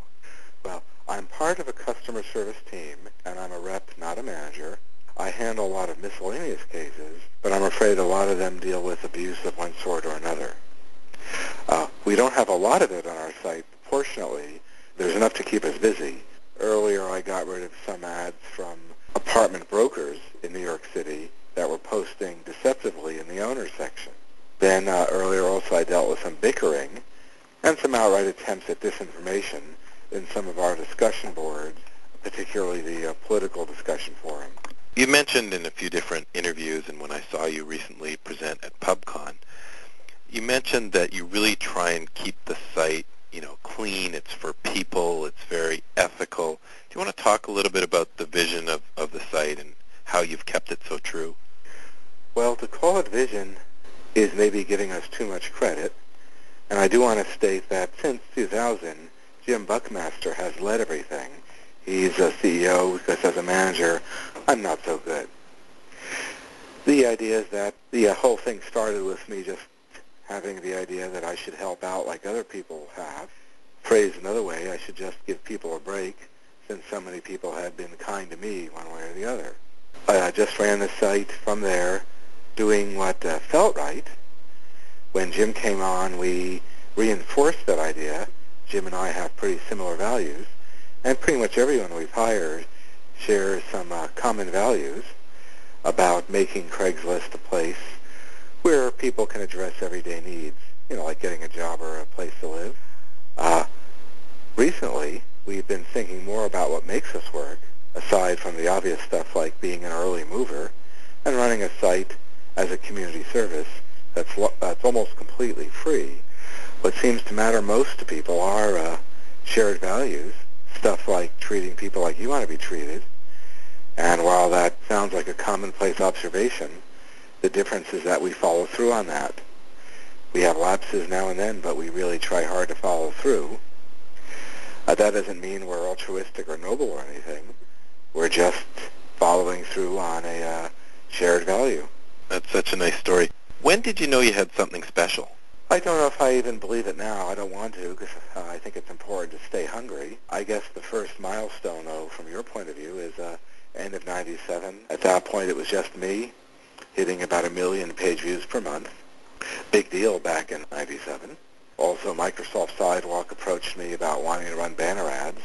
Well, I'm part of a customer service team, and I'm a rep, not a manager. I handle a lot of miscellaneous cases, but I'm afraid a lot of them deal with abuse of one sort or another. Uh, we don't have a lot of it on our site. Fortunately, there's enough to keep us busy. Earlier, I got rid of some ads from apartment brokers in New York City that were posting deceptively in the owner section. Then uh, earlier also I dealt with some bickering and some outright attempts at disinformation in some of our discussion boards, particularly the uh, political discussion forum. You mentioned in a few different interviews and when I saw you recently present at PubCon, you mentioned that you really try and keep the site, you know, clean, it's for people, it's very ethical. Do you want to talk a little bit about the vision of, of the site and how you've kept it so true? Well, to call it vision is maybe giving us too much credit. And I do want to state that since 2000, Jim Buckmaster has led everything. He's a CEO because as a manager, I'm not so good. The idea is that the uh, whole thing started with me just having the idea that I should help out like other people have. Phrased another way, I should just give people a break since so many people had been kind to me one way or the other. I just ran the site from there doing what uh, felt right. When Jim came on, we reinforced that idea. Jim and I have pretty similar values, and pretty much everyone we've hired shares some uh, common values about making Craigslist a place where people can address everyday needs, you know, like getting a job or a place to live. Uh, recently, we've been thinking more about what makes us work, aside from the obvious stuff like being an early mover and running a site as a community service that's, that's almost completely free. What seems to matter most to people are uh, shared values, stuff like treating people like you want to be treated. And while that sounds like a commonplace observation, the difference is that we follow through on that. We have lapses now and then, but we really try hard to follow through. Uh, that doesn't mean we're altruistic or noble or anything. We're just following through on a uh, shared value. That's such a nice story. When did you know you had something special? I don't know if I even believe it now. I don't want to because uh, I think it's important to stay hungry. I guess the first milestone, though, from your point of view, is uh, end of 97. At that point, it was just me hitting about a million page views per month. Big deal back in 97. Also, Microsoft Sidewalk approached me about wanting to run banner ads.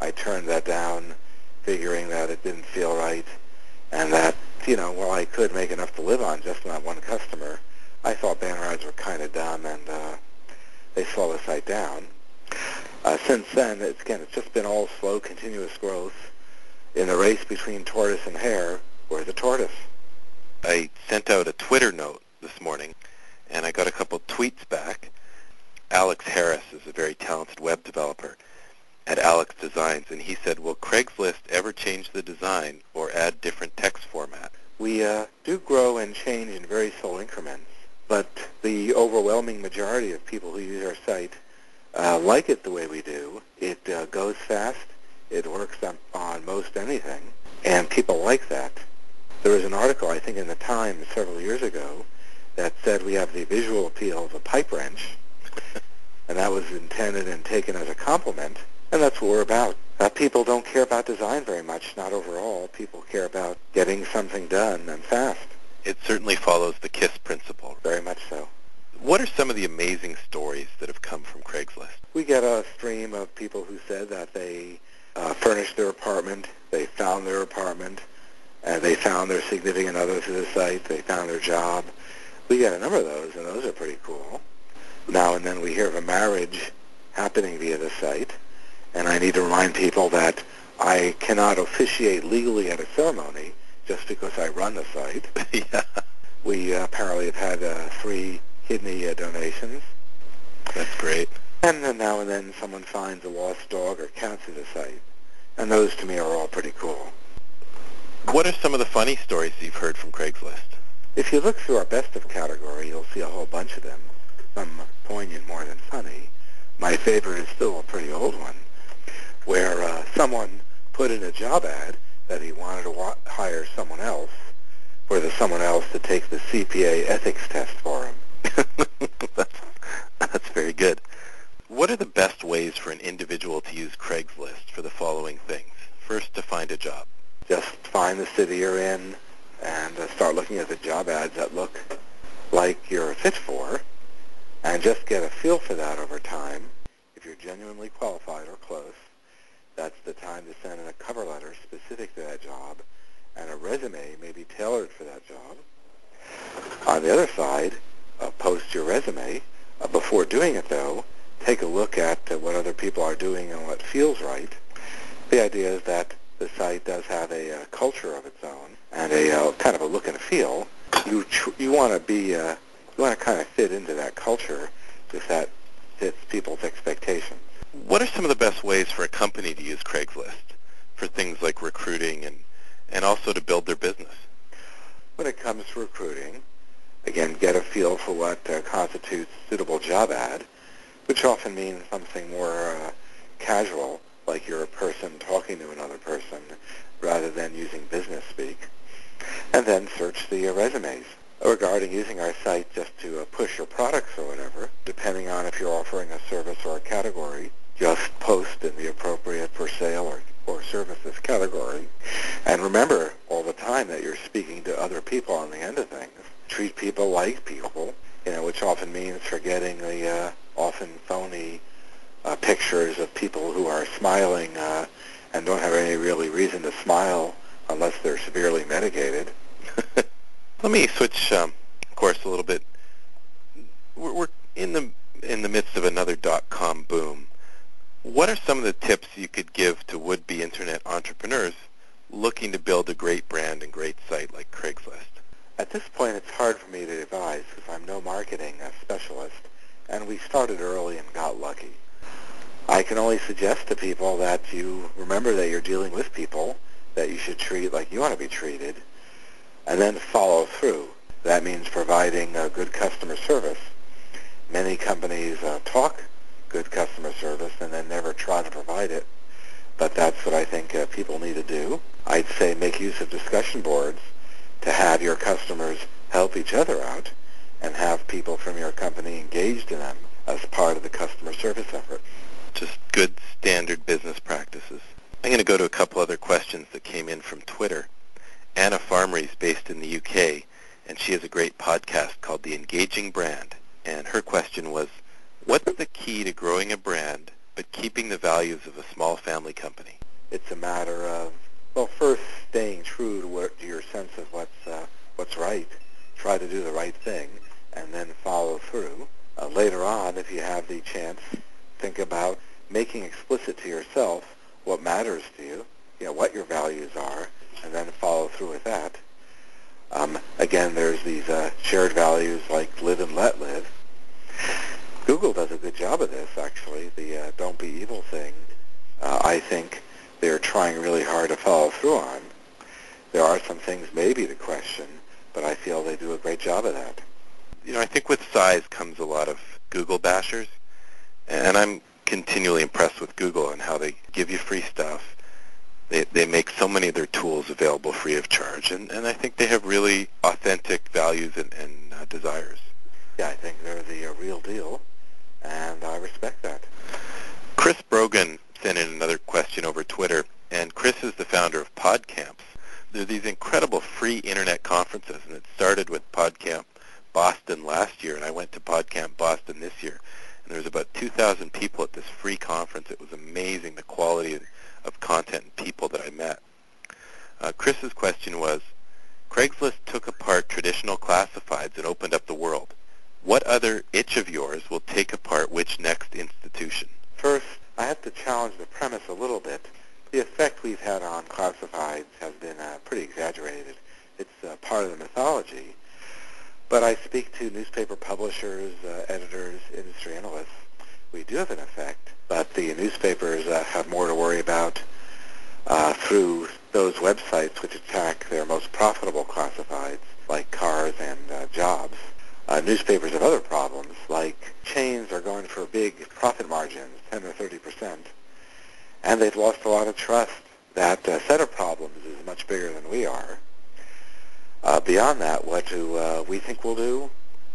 I turned that down, figuring that it didn't feel right and that you know, while I could make enough to live on just that one customer, I thought banner ads were kind of dumb, and uh, they slowed the site down. Uh, since then, it's, again, it's just been all slow, continuous growth. In the race between tortoise and hare, we're the tortoise. I sent out a Twitter note this morning, and I got a couple tweets back. Alex Harris is a very talented web developer at Alex Designs, and he said, will Craigslist ever change the design or add different text format? We uh, do grow and change in very slow increments, but the overwhelming majority of people who use our site uh, like it the way we do. It uh, goes fast. It works on, on most anything, and people like that. There was an article, I think, in the Times several years ago that said we have the visual appeal of a pipe wrench, and that was intended and taken as a compliment. And that's what we're about. Uh, people don't care about design very much, not overall. People care about getting something done and fast. It certainly follows the KISS principle. Very much so. What are some of the amazing stories that have come from Craigslist? We get a stream of people who said that they uh, furnished their apartment, they found their apartment, and they found their significant other through the site, they found their job. we get a number of those, and those are pretty cool. Now and then we hear of a marriage happening via the site, and I need to remind people that I cannot officiate legally at a ceremony just because I run the site. yeah. We uh, apparently have had uh, three kidney uh, donations. That's great. And then now and then someone finds a lost dog or cat to the site. And those to me are all pretty cool. What are some of the funny stories you've heard from Craigslist? If you look through our best of category, you'll see a whole bunch of them. Some poignant more than funny. My favorite is still a pretty old one, where uh, someone put in a job ad that he wanted to wa- hire someone else for the someone else to take the CPA ethics test for him. that's, that's very good. What are the best ways for an individual to use Craigslist for the following things? First, to find a job. Just find the city you're in and uh, start looking at the job ads that look like you're fit for and just get a feel for that over time. If you're genuinely qualified or close, time to send in a cover letter specific to that job and a resume may be tailored for that job. On the other side, uh, post your resume. Uh, before doing it, though, take a look at uh, what other people are doing and what feels right. The idea is that the site does have a uh, culture of its own and a uh, kind of a look and feel. You you want to be uh, you want to kind of fit into that culture if that fits people's expectations. What are some of the best ways for a company to use Craigslist for things like recruiting and, and also to build their business? When it comes to recruiting, again, get a feel for what uh, constitutes suitable job ad, which often means something more uh, casual, like you're a person talking to another person, rather than using business speak. And then search the uh, resumes regarding using our site just to uh, push your products or whatever, depending on if you're offering a service or a category, just post in the appropriate for sale or, or services category. And remember all the time that you're speaking to other people on the end of things. Treat people like people, you know, which often means forgetting the uh, often phony uh, pictures of people who are smiling uh, and don't have any really reason to smile unless they're severely medicated. Let me switch um, course a little bit. We're, we're in the in the midst of another dot-com boom. What are some of the tips you could give to would-be internet entrepreneurs looking to build a great brand and great site like Craigslist? At this point, it's hard for me to advise because I'm no marketing uh, specialist, and we started early and got lucky. I can only suggest to people that you remember that you're dealing with people that you should treat like you want to be treated, and then follow through. That means providing uh, good customer service. Many companies uh, talk good customer service and then never try to provide it, but that's what I think uh, people need to do. I'd say make use of discussion boards to have your customers help each other out and have people from your company engaged in them as part of the customer service effort. Just good standard business practices. I'm going to go to a couple other questions that came in from Twitter. Anna Farmery is based in the UK, and she has a great podcast called The Engaging Brand. And her question was, what's the key to growing a brand but keeping the values of a small family company? It's a matter of, well, first staying true to, what, to your sense of what's, uh, what's right. Try to do the right thing, and then follow through. Uh, later on, if you have the chance, think about making explicit to yourself what matters to you, you know, what your values are, and then follow through with that. Um, again, there's these uh, shared values like live and let live. Google does a good job of this, actually, the uh, don't be evil thing. Uh, I think they're trying really hard to follow through on. There are some things maybe to question, but I feel they do a great job of that. You know, I think with size comes a lot of Google bashers, and I'm continually impressed with Google and how they give you free stuff. They, they make so many of their tools available free of charge, and, and I think they have really authentic values and, and uh, desires. Yeah, I think they're the uh, real deal, and I respect that. Chris Brogan sent in another question over Twitter, and Chris is the founder of PodCamps. There are these incredible free internet conferences, and it started with PodCamp Boston last year, and I went to PodCamp Boston this year. And there was about 2,000 people at this free conference. It was amazing, the quality of content and people that I met. Uh, Chris's question was, Craigslist took apart traditional classifieds and opened up the world. What other itch of yours will take apart which next institution? First, I have to challenge the premise a little bit. The effect we've had on classifieds has been uh, pretty exaggerated. It's uh, part of the mythology. But I speak to newspaper publishers, uh, editors, industry analysts. We do have an effect, but the newspapers uh, have more to worry about uh, through those websites which attack their most profitable classifieds, like cars and uh, jobs. Uh, newspapers have other problems, like chains are going for big profit margins, 10 or 30 percent, and they've lost a lot of trust. That uh, set of problems is much bigger than we are. Uh, beyond that, what do uh, we think we'll do?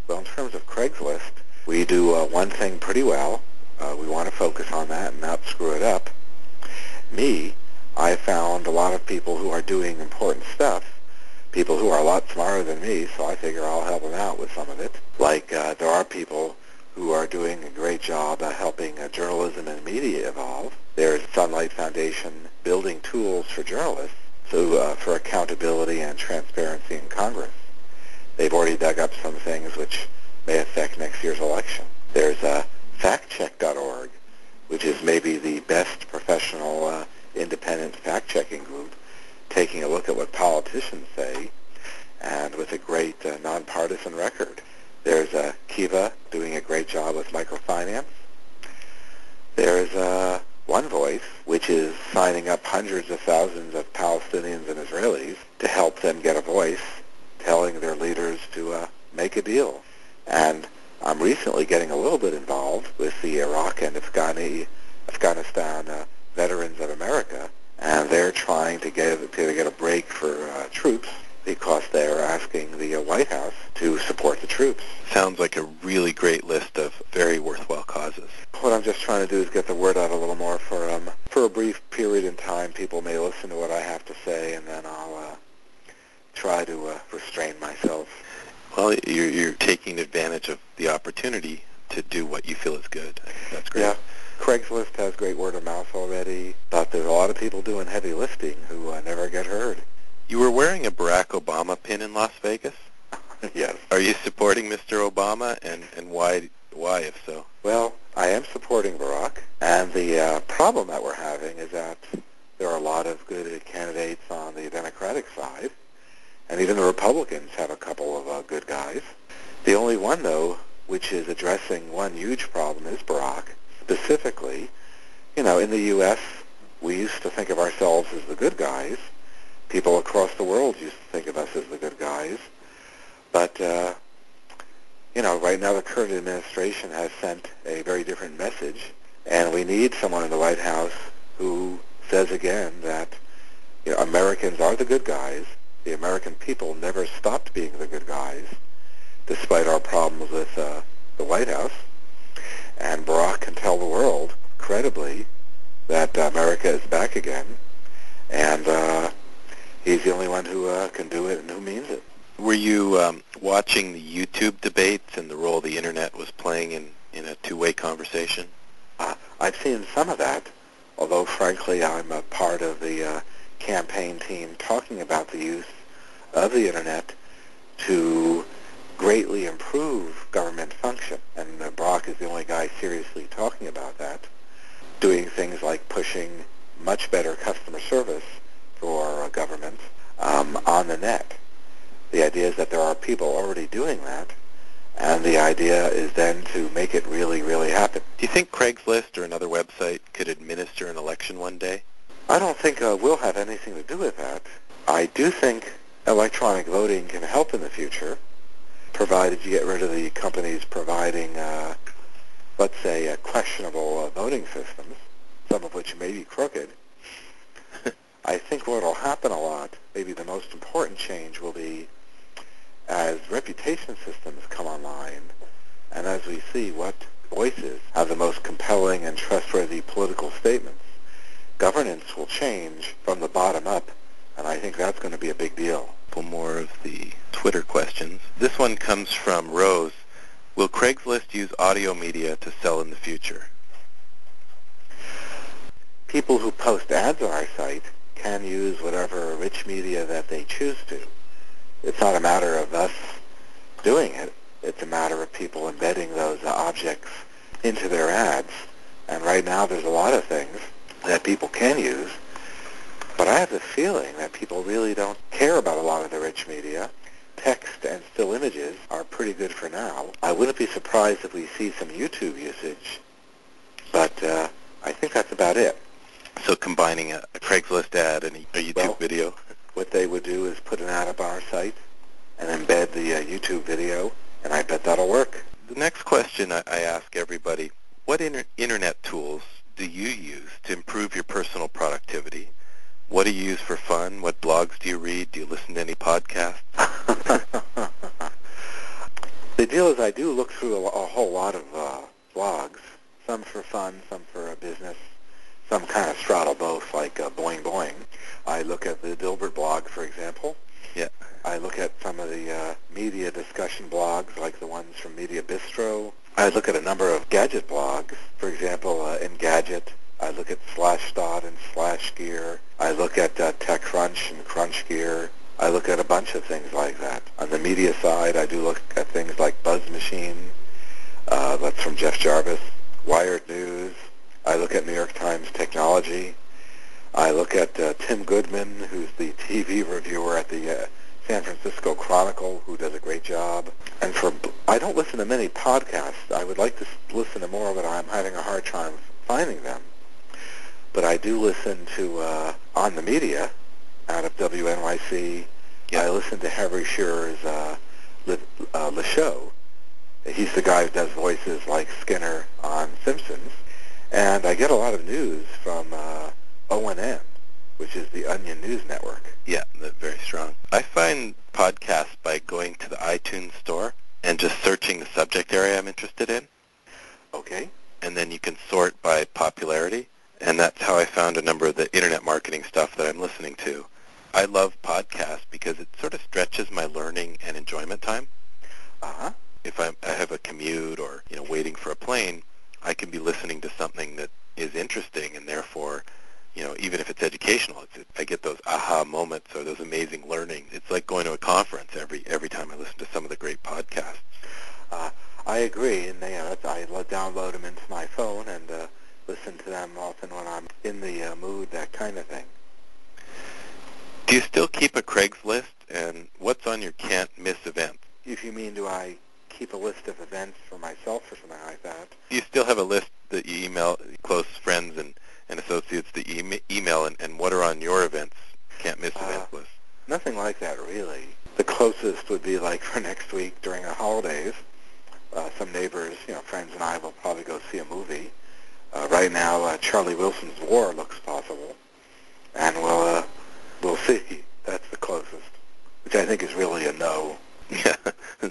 Well, in terms of Craigslist, we do uh, one thing pretty well. Uh, we want to focus on that and not screw it up. Me, I found a lot of people who are doing important stuff, people who are a lot smarter than me, so I figure I'll help them out with some of it. Like uh, there are people who are doing a great job uh, helping uh, journalism and media evolve. There's Sunlight Foundation building tools for journalists so uh, for accountability and transparency in Congress. They've already dug up some things which may affect next year's election. There's uh, factcheck.org, which is maybe the best professional uh, independent fact-checking group taking a look at what politicians say and with a great uh, nonpartisan record. There's uh, Kiva doing a great job with microfinance. There's uh, One Voice, which is signing up hundreds of thousands of Palestinians and Israelis to help them get a voice, telling their leaders to uh, make a deal. And I'm recently getting a little bit involved with the Iraq and Afghani, Afghanistan uh, Veterans of America, and they're trying to get to get a break for uh, troops because they're asking the uh, White House to support the troops. Sounds like a really great list of very worthwhile causes. What I'm just trying to do is get the word out a little more for um for a brief period in time. People may listen to what I have to say, and then I'll uh, try to uh, restrain myself. Well, you're, you're taking advantage of the opportunity to do what you feel is good. That's great. Yeah. Craigslist has great word of mouth already, but there's a lot of people doing heavy lifting who uh, never get heard. You were wearing a Barack Obama pin in Las Vegas? yes. Are you supporting Mr. Obama, and, and why, why if so? Well, I am supporting Barack, and the uh, problem that we're having is that there are a lot of good candidates on the Democratic side, and even the Republicans have a couple of uh, good guys. The only one, though, which is addressing one huge problem is Barack. Specifically, you know, in the U.S., we used to think of ourselves as the good guys. People across the world used to think of us as the good guys. But, uh, you know, right now the current administration has sent a very different message, and we need someone in the White House who says again that, you know, Americans are the good guys. The American people never stopped being the good guys, despite our problems with uh, the White House. And Barack can tell the world credibly that America is back again, and uh, he's the only one who uh, can do it and who means it. Were you um, watching the YouTube debates and the role the internet was playing in, in a two-way conversation? Uh, I've seen some of that, although frankly I'm a part of the uh, campaign team talking about the use of the internet to greatly improve government function. And uh, Barack is the only guy seriously talking about that, doing things like pushing much better customer service for uh, government um, on the net. The idea is that there are people already doing that, and the idea is then to make it really, really happen. Do you think Craigslist or another website could administer an election one day? I don't think uh, we'll have anything to do with that. I do think electronic voting can help in the future, provided you get rid of the companies providing, uh, let's say, uh, questionable uh, voting systems, some of which may be crooked. I think what will happen a lot, maybe the most important change will be as reputation systems come online and as we see what voices have the most compelling and trustworthy political statements, governance will change from the bottom up, and I think that's going to be a big deal. Couple more of the Twitter questions. This one comes from Rose. Will Craigslist use audio media to sell in the future? People who post ads on our site can use whatever rich media that they choose to. it's not a matter of us doing it. It's a matter of people embedding those objects into their ads. And right now there's a lot of things that people can use, but I have the feeling that people really don't care about a lot of the rich media. Text and still images are pretty good for now. I wouldn't be surprised if we see some YouTube usage, but uh, I think that's about it. So combining a, a Craigslist ad and a YouTube Well, video. What they would do is put an ad up on our site and embed the uh, YouTube video, and I bet that'll work. The next question I, I ask everybody, what inter- internet tools do you use to improve your personal productivity? What do you use for fun? What blogs do you read? Do you listen to any podcasts? The deal is I do look through a, a whole lot of uh, blogs, some for fun, some for uh, business, some kind of straddle both, like uh, Boing Boing. I look at the Dilbert blog, for example. Yeah. I look at some of the uh, media discussion blogs, like the ones from Media Bistro. I look at a number of gadget blogs, for example, uh, Engadget. I look at Slashdot and Slash Gear. I look at uh, TechCrunch and Crunch Gear. I look at a bunch of things like that. On the media side, I do look at things like Buzz Machine. Uh, that's from Jeff Jarvis. Wired News. I look at New York Times Technology. I look at uh, Tim Goodman, who's the TV reviewer at the uh, San Francisco Chronicle, who does a great job. And for I don't listen to many podcasts. I would like to listen to more, but I'm having a hard time finding them. But I do listen to uh, On the Media out of WNYC. I listen to Harry Shearer's uh, Le, uh, Le Show. He's the guy who does voices like Skinner on Simpsons. And I get a lot of news from uh, ONN, which is the Onion News Network. Yeah, very strong. I find podcasts by going to the iTunes store and just searching the subject area I'm interested in. Okay. And then you can sort by popularity. And that's how I found a number of the internet marketing stuff that I'm listening to. I love podcasts because it sort of stretches my learning and enjoyment time. Uh-huh. If I'm, I have a commute or, you know, waiting for a plane, I can be listening to something that is interesting and therefore, you know, even if it's educational, it's, it, I get those aha moments or those amazing learning. It's like going to a conference every every time I listen to some of the great podcasts. Uh, I agree, and yeah, that's, I download them into my phone and uh, listen to them often when I'm in the uh, mood, that kind of thing. Do you still keep a Craigslist? And what's on your can't miss event? If you mean, do I keep a list of events for myself or something like that? Do you still have a list that you email close friends and, and associates that you ema- email, and, and what are on your events can't miss event list? Nothing like that, really. The closest would be like for next week during the holidays. Uh, some neighbors, you know, friends and I will probably go see a movie. Uh, right now, uh, Charlie Wilson's War looks possible, and we'll uh, we'll see. That's the closest, which I think is really a no. Yeah.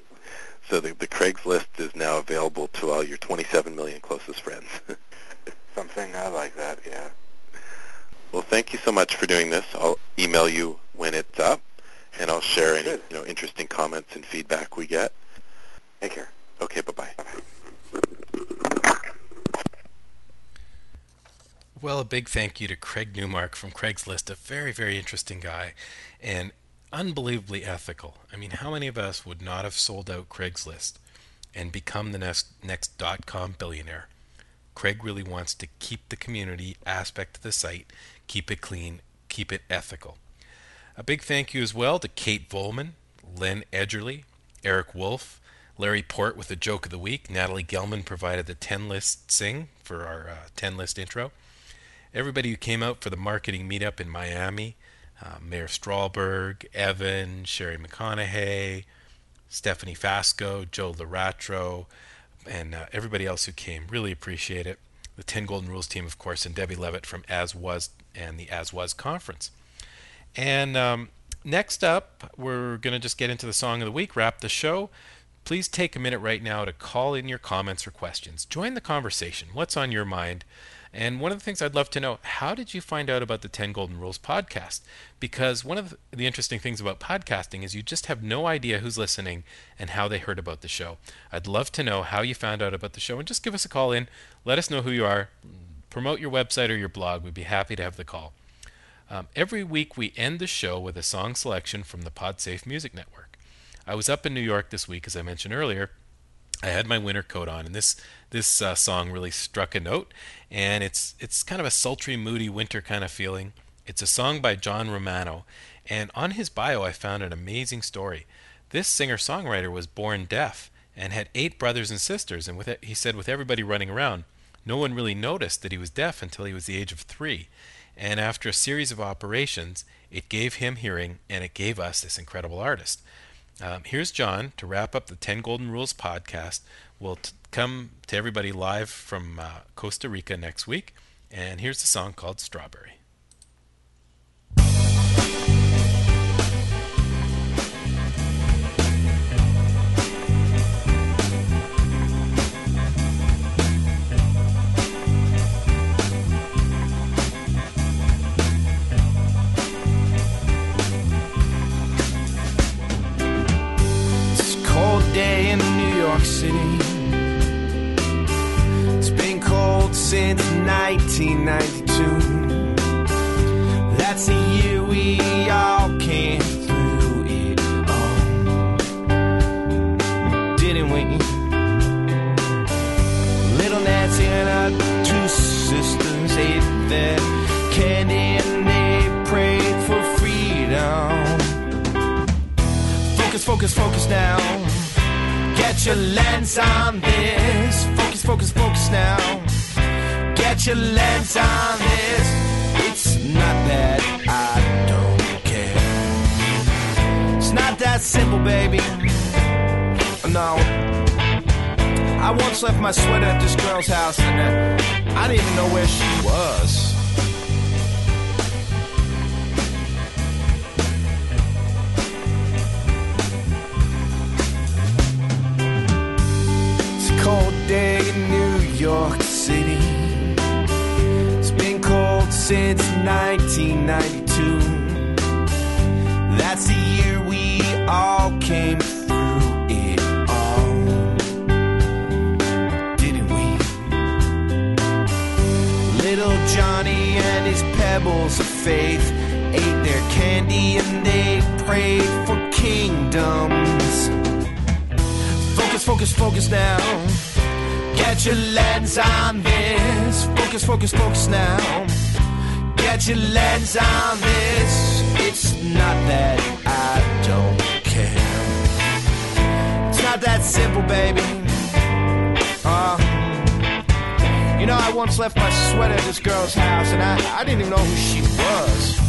so the, the Craigslist is now available to all your 27 million closest friends. Something I like that, yeah. well, thank you so much for doing this. I'll email you when it's up, and I'll share any Good. you know interesting comments and feedback we get. Take care. Okay, bye-bye. Well, a big thank you to Craig Newmark from Craigslist, a very, very interesting guy and unbelievably ethical. I mean, how many of us would not have sold out Craigslist and become the next, next dot com billionaire? Craig really wants to keep the community aspect of the site, keep it clean, keep it ethical. A big thank you as well to Kate Volman, Len Edgerly, Eric Woolf, Larry Port with the joke of the week. Natalie Gelman provided the 10 list sing for our uh, 10 list intro. Everybody who came out for the marketing meetup in Miami uh, Meir Strahlberg, Evan, Shari McConahay, Stephanie Faskow, Joe Laratro, and uh, everybody else who came. Really appreciate it. The 10 Golden Rules team, of course, and Debbie Levitt from AsWas and the AsWas conference. And um, next up, we're going to just get into the song of the week, wrap the show. Please take a minute right now to call in your comments or questions. Join the conversation. What's on your mind? And one of the things I'd love to know, how did you find out about the 10 Golden Rules podcast? Because one of the interesting things about podcasting is you just have no idea who's listening and how they heard about the show. I'd love to know how you found out about the show and just give us a call in. Let us know who you are. Promote your website or your blog. We'd be happy to have the call. Um, every week we end the show with a song selection from the PodSafe Music Network. I was up in New York this week, as I mentioned earlier. I had my winter coat on, and this this uh, song really struck a note. And it's it's kind of a sultry, moody winter kind of feeling. It's a song by John Romano, and on his bio I found an amazing story. This singer-songwriter was born deaf and had eight brothers and sisters, and with it, he said with everybody running around, no one really noticed that he was deaf until he was the age of three. And after a series of operations, it gave him hearing, and it gave us this incredible artist. Um, here's John to wrap up the 10 Golden Rules podcast. We'll t- come to everybody live from uh, Costa Rica next week. And here's the song called Strawberry. York City. It's been cold since 1992. That's the year we all came through it all. Didn't we? Little Nancy and her two sisters ate their candy and they prayed for freedom. Focus, focus, focus now. Get your lens on this. Focus, focus, focus now. Get your lens on this. It's not that I don't care. It's not that simple, baby. No. I once left my sweater at this girl's house and I didn't even know where she was. Cold day in New York City. It's been cold since 1992. That's the year we all came through it all. Didn't we? Little Johnny and his pebbles of faith ate their candy and they prayed for kingdoms. Focus, focus, now. Get your lens on this. Focus, focus, focus now. Get your lens on this. It's not that I don't care. It's not that simple, baby. Uh, you know, I once left my sweater at this girl's house, and I, I didn't even know who she was.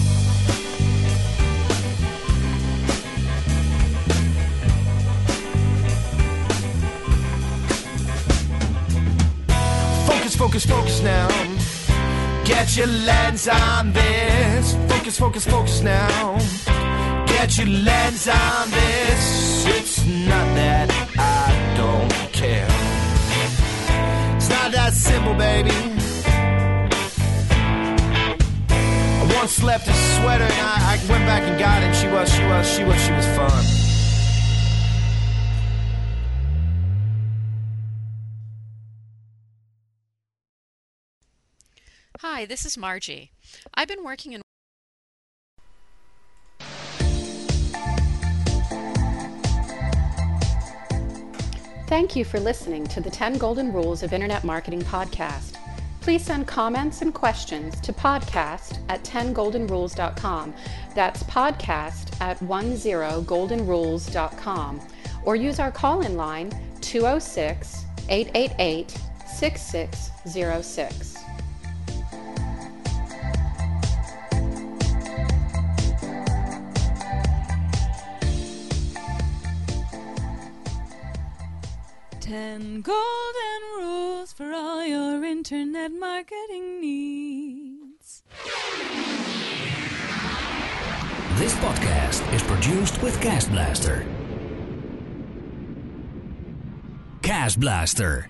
Focus, focus, now. Get your lens on this. Focus, focus, focus now. Get your lens on this. It's not that I don't care. It's not that simple, baby. I once left a sweater and I, I went back and got it. She was, she was, she was, she was fun. Hi, this is Margie. I've been working in Thank you for listening to the 10 Golden Rules of Internet Marketing podcast. Please send comments and questions to podcast at 10goldenrules.com. That's podcast at 10goldenrules.com. Or use our call in line 206 888 6606. Ten golden rules for all your internet marketing needs. This podcast is produced with Cast Blaster. Cast Blaster.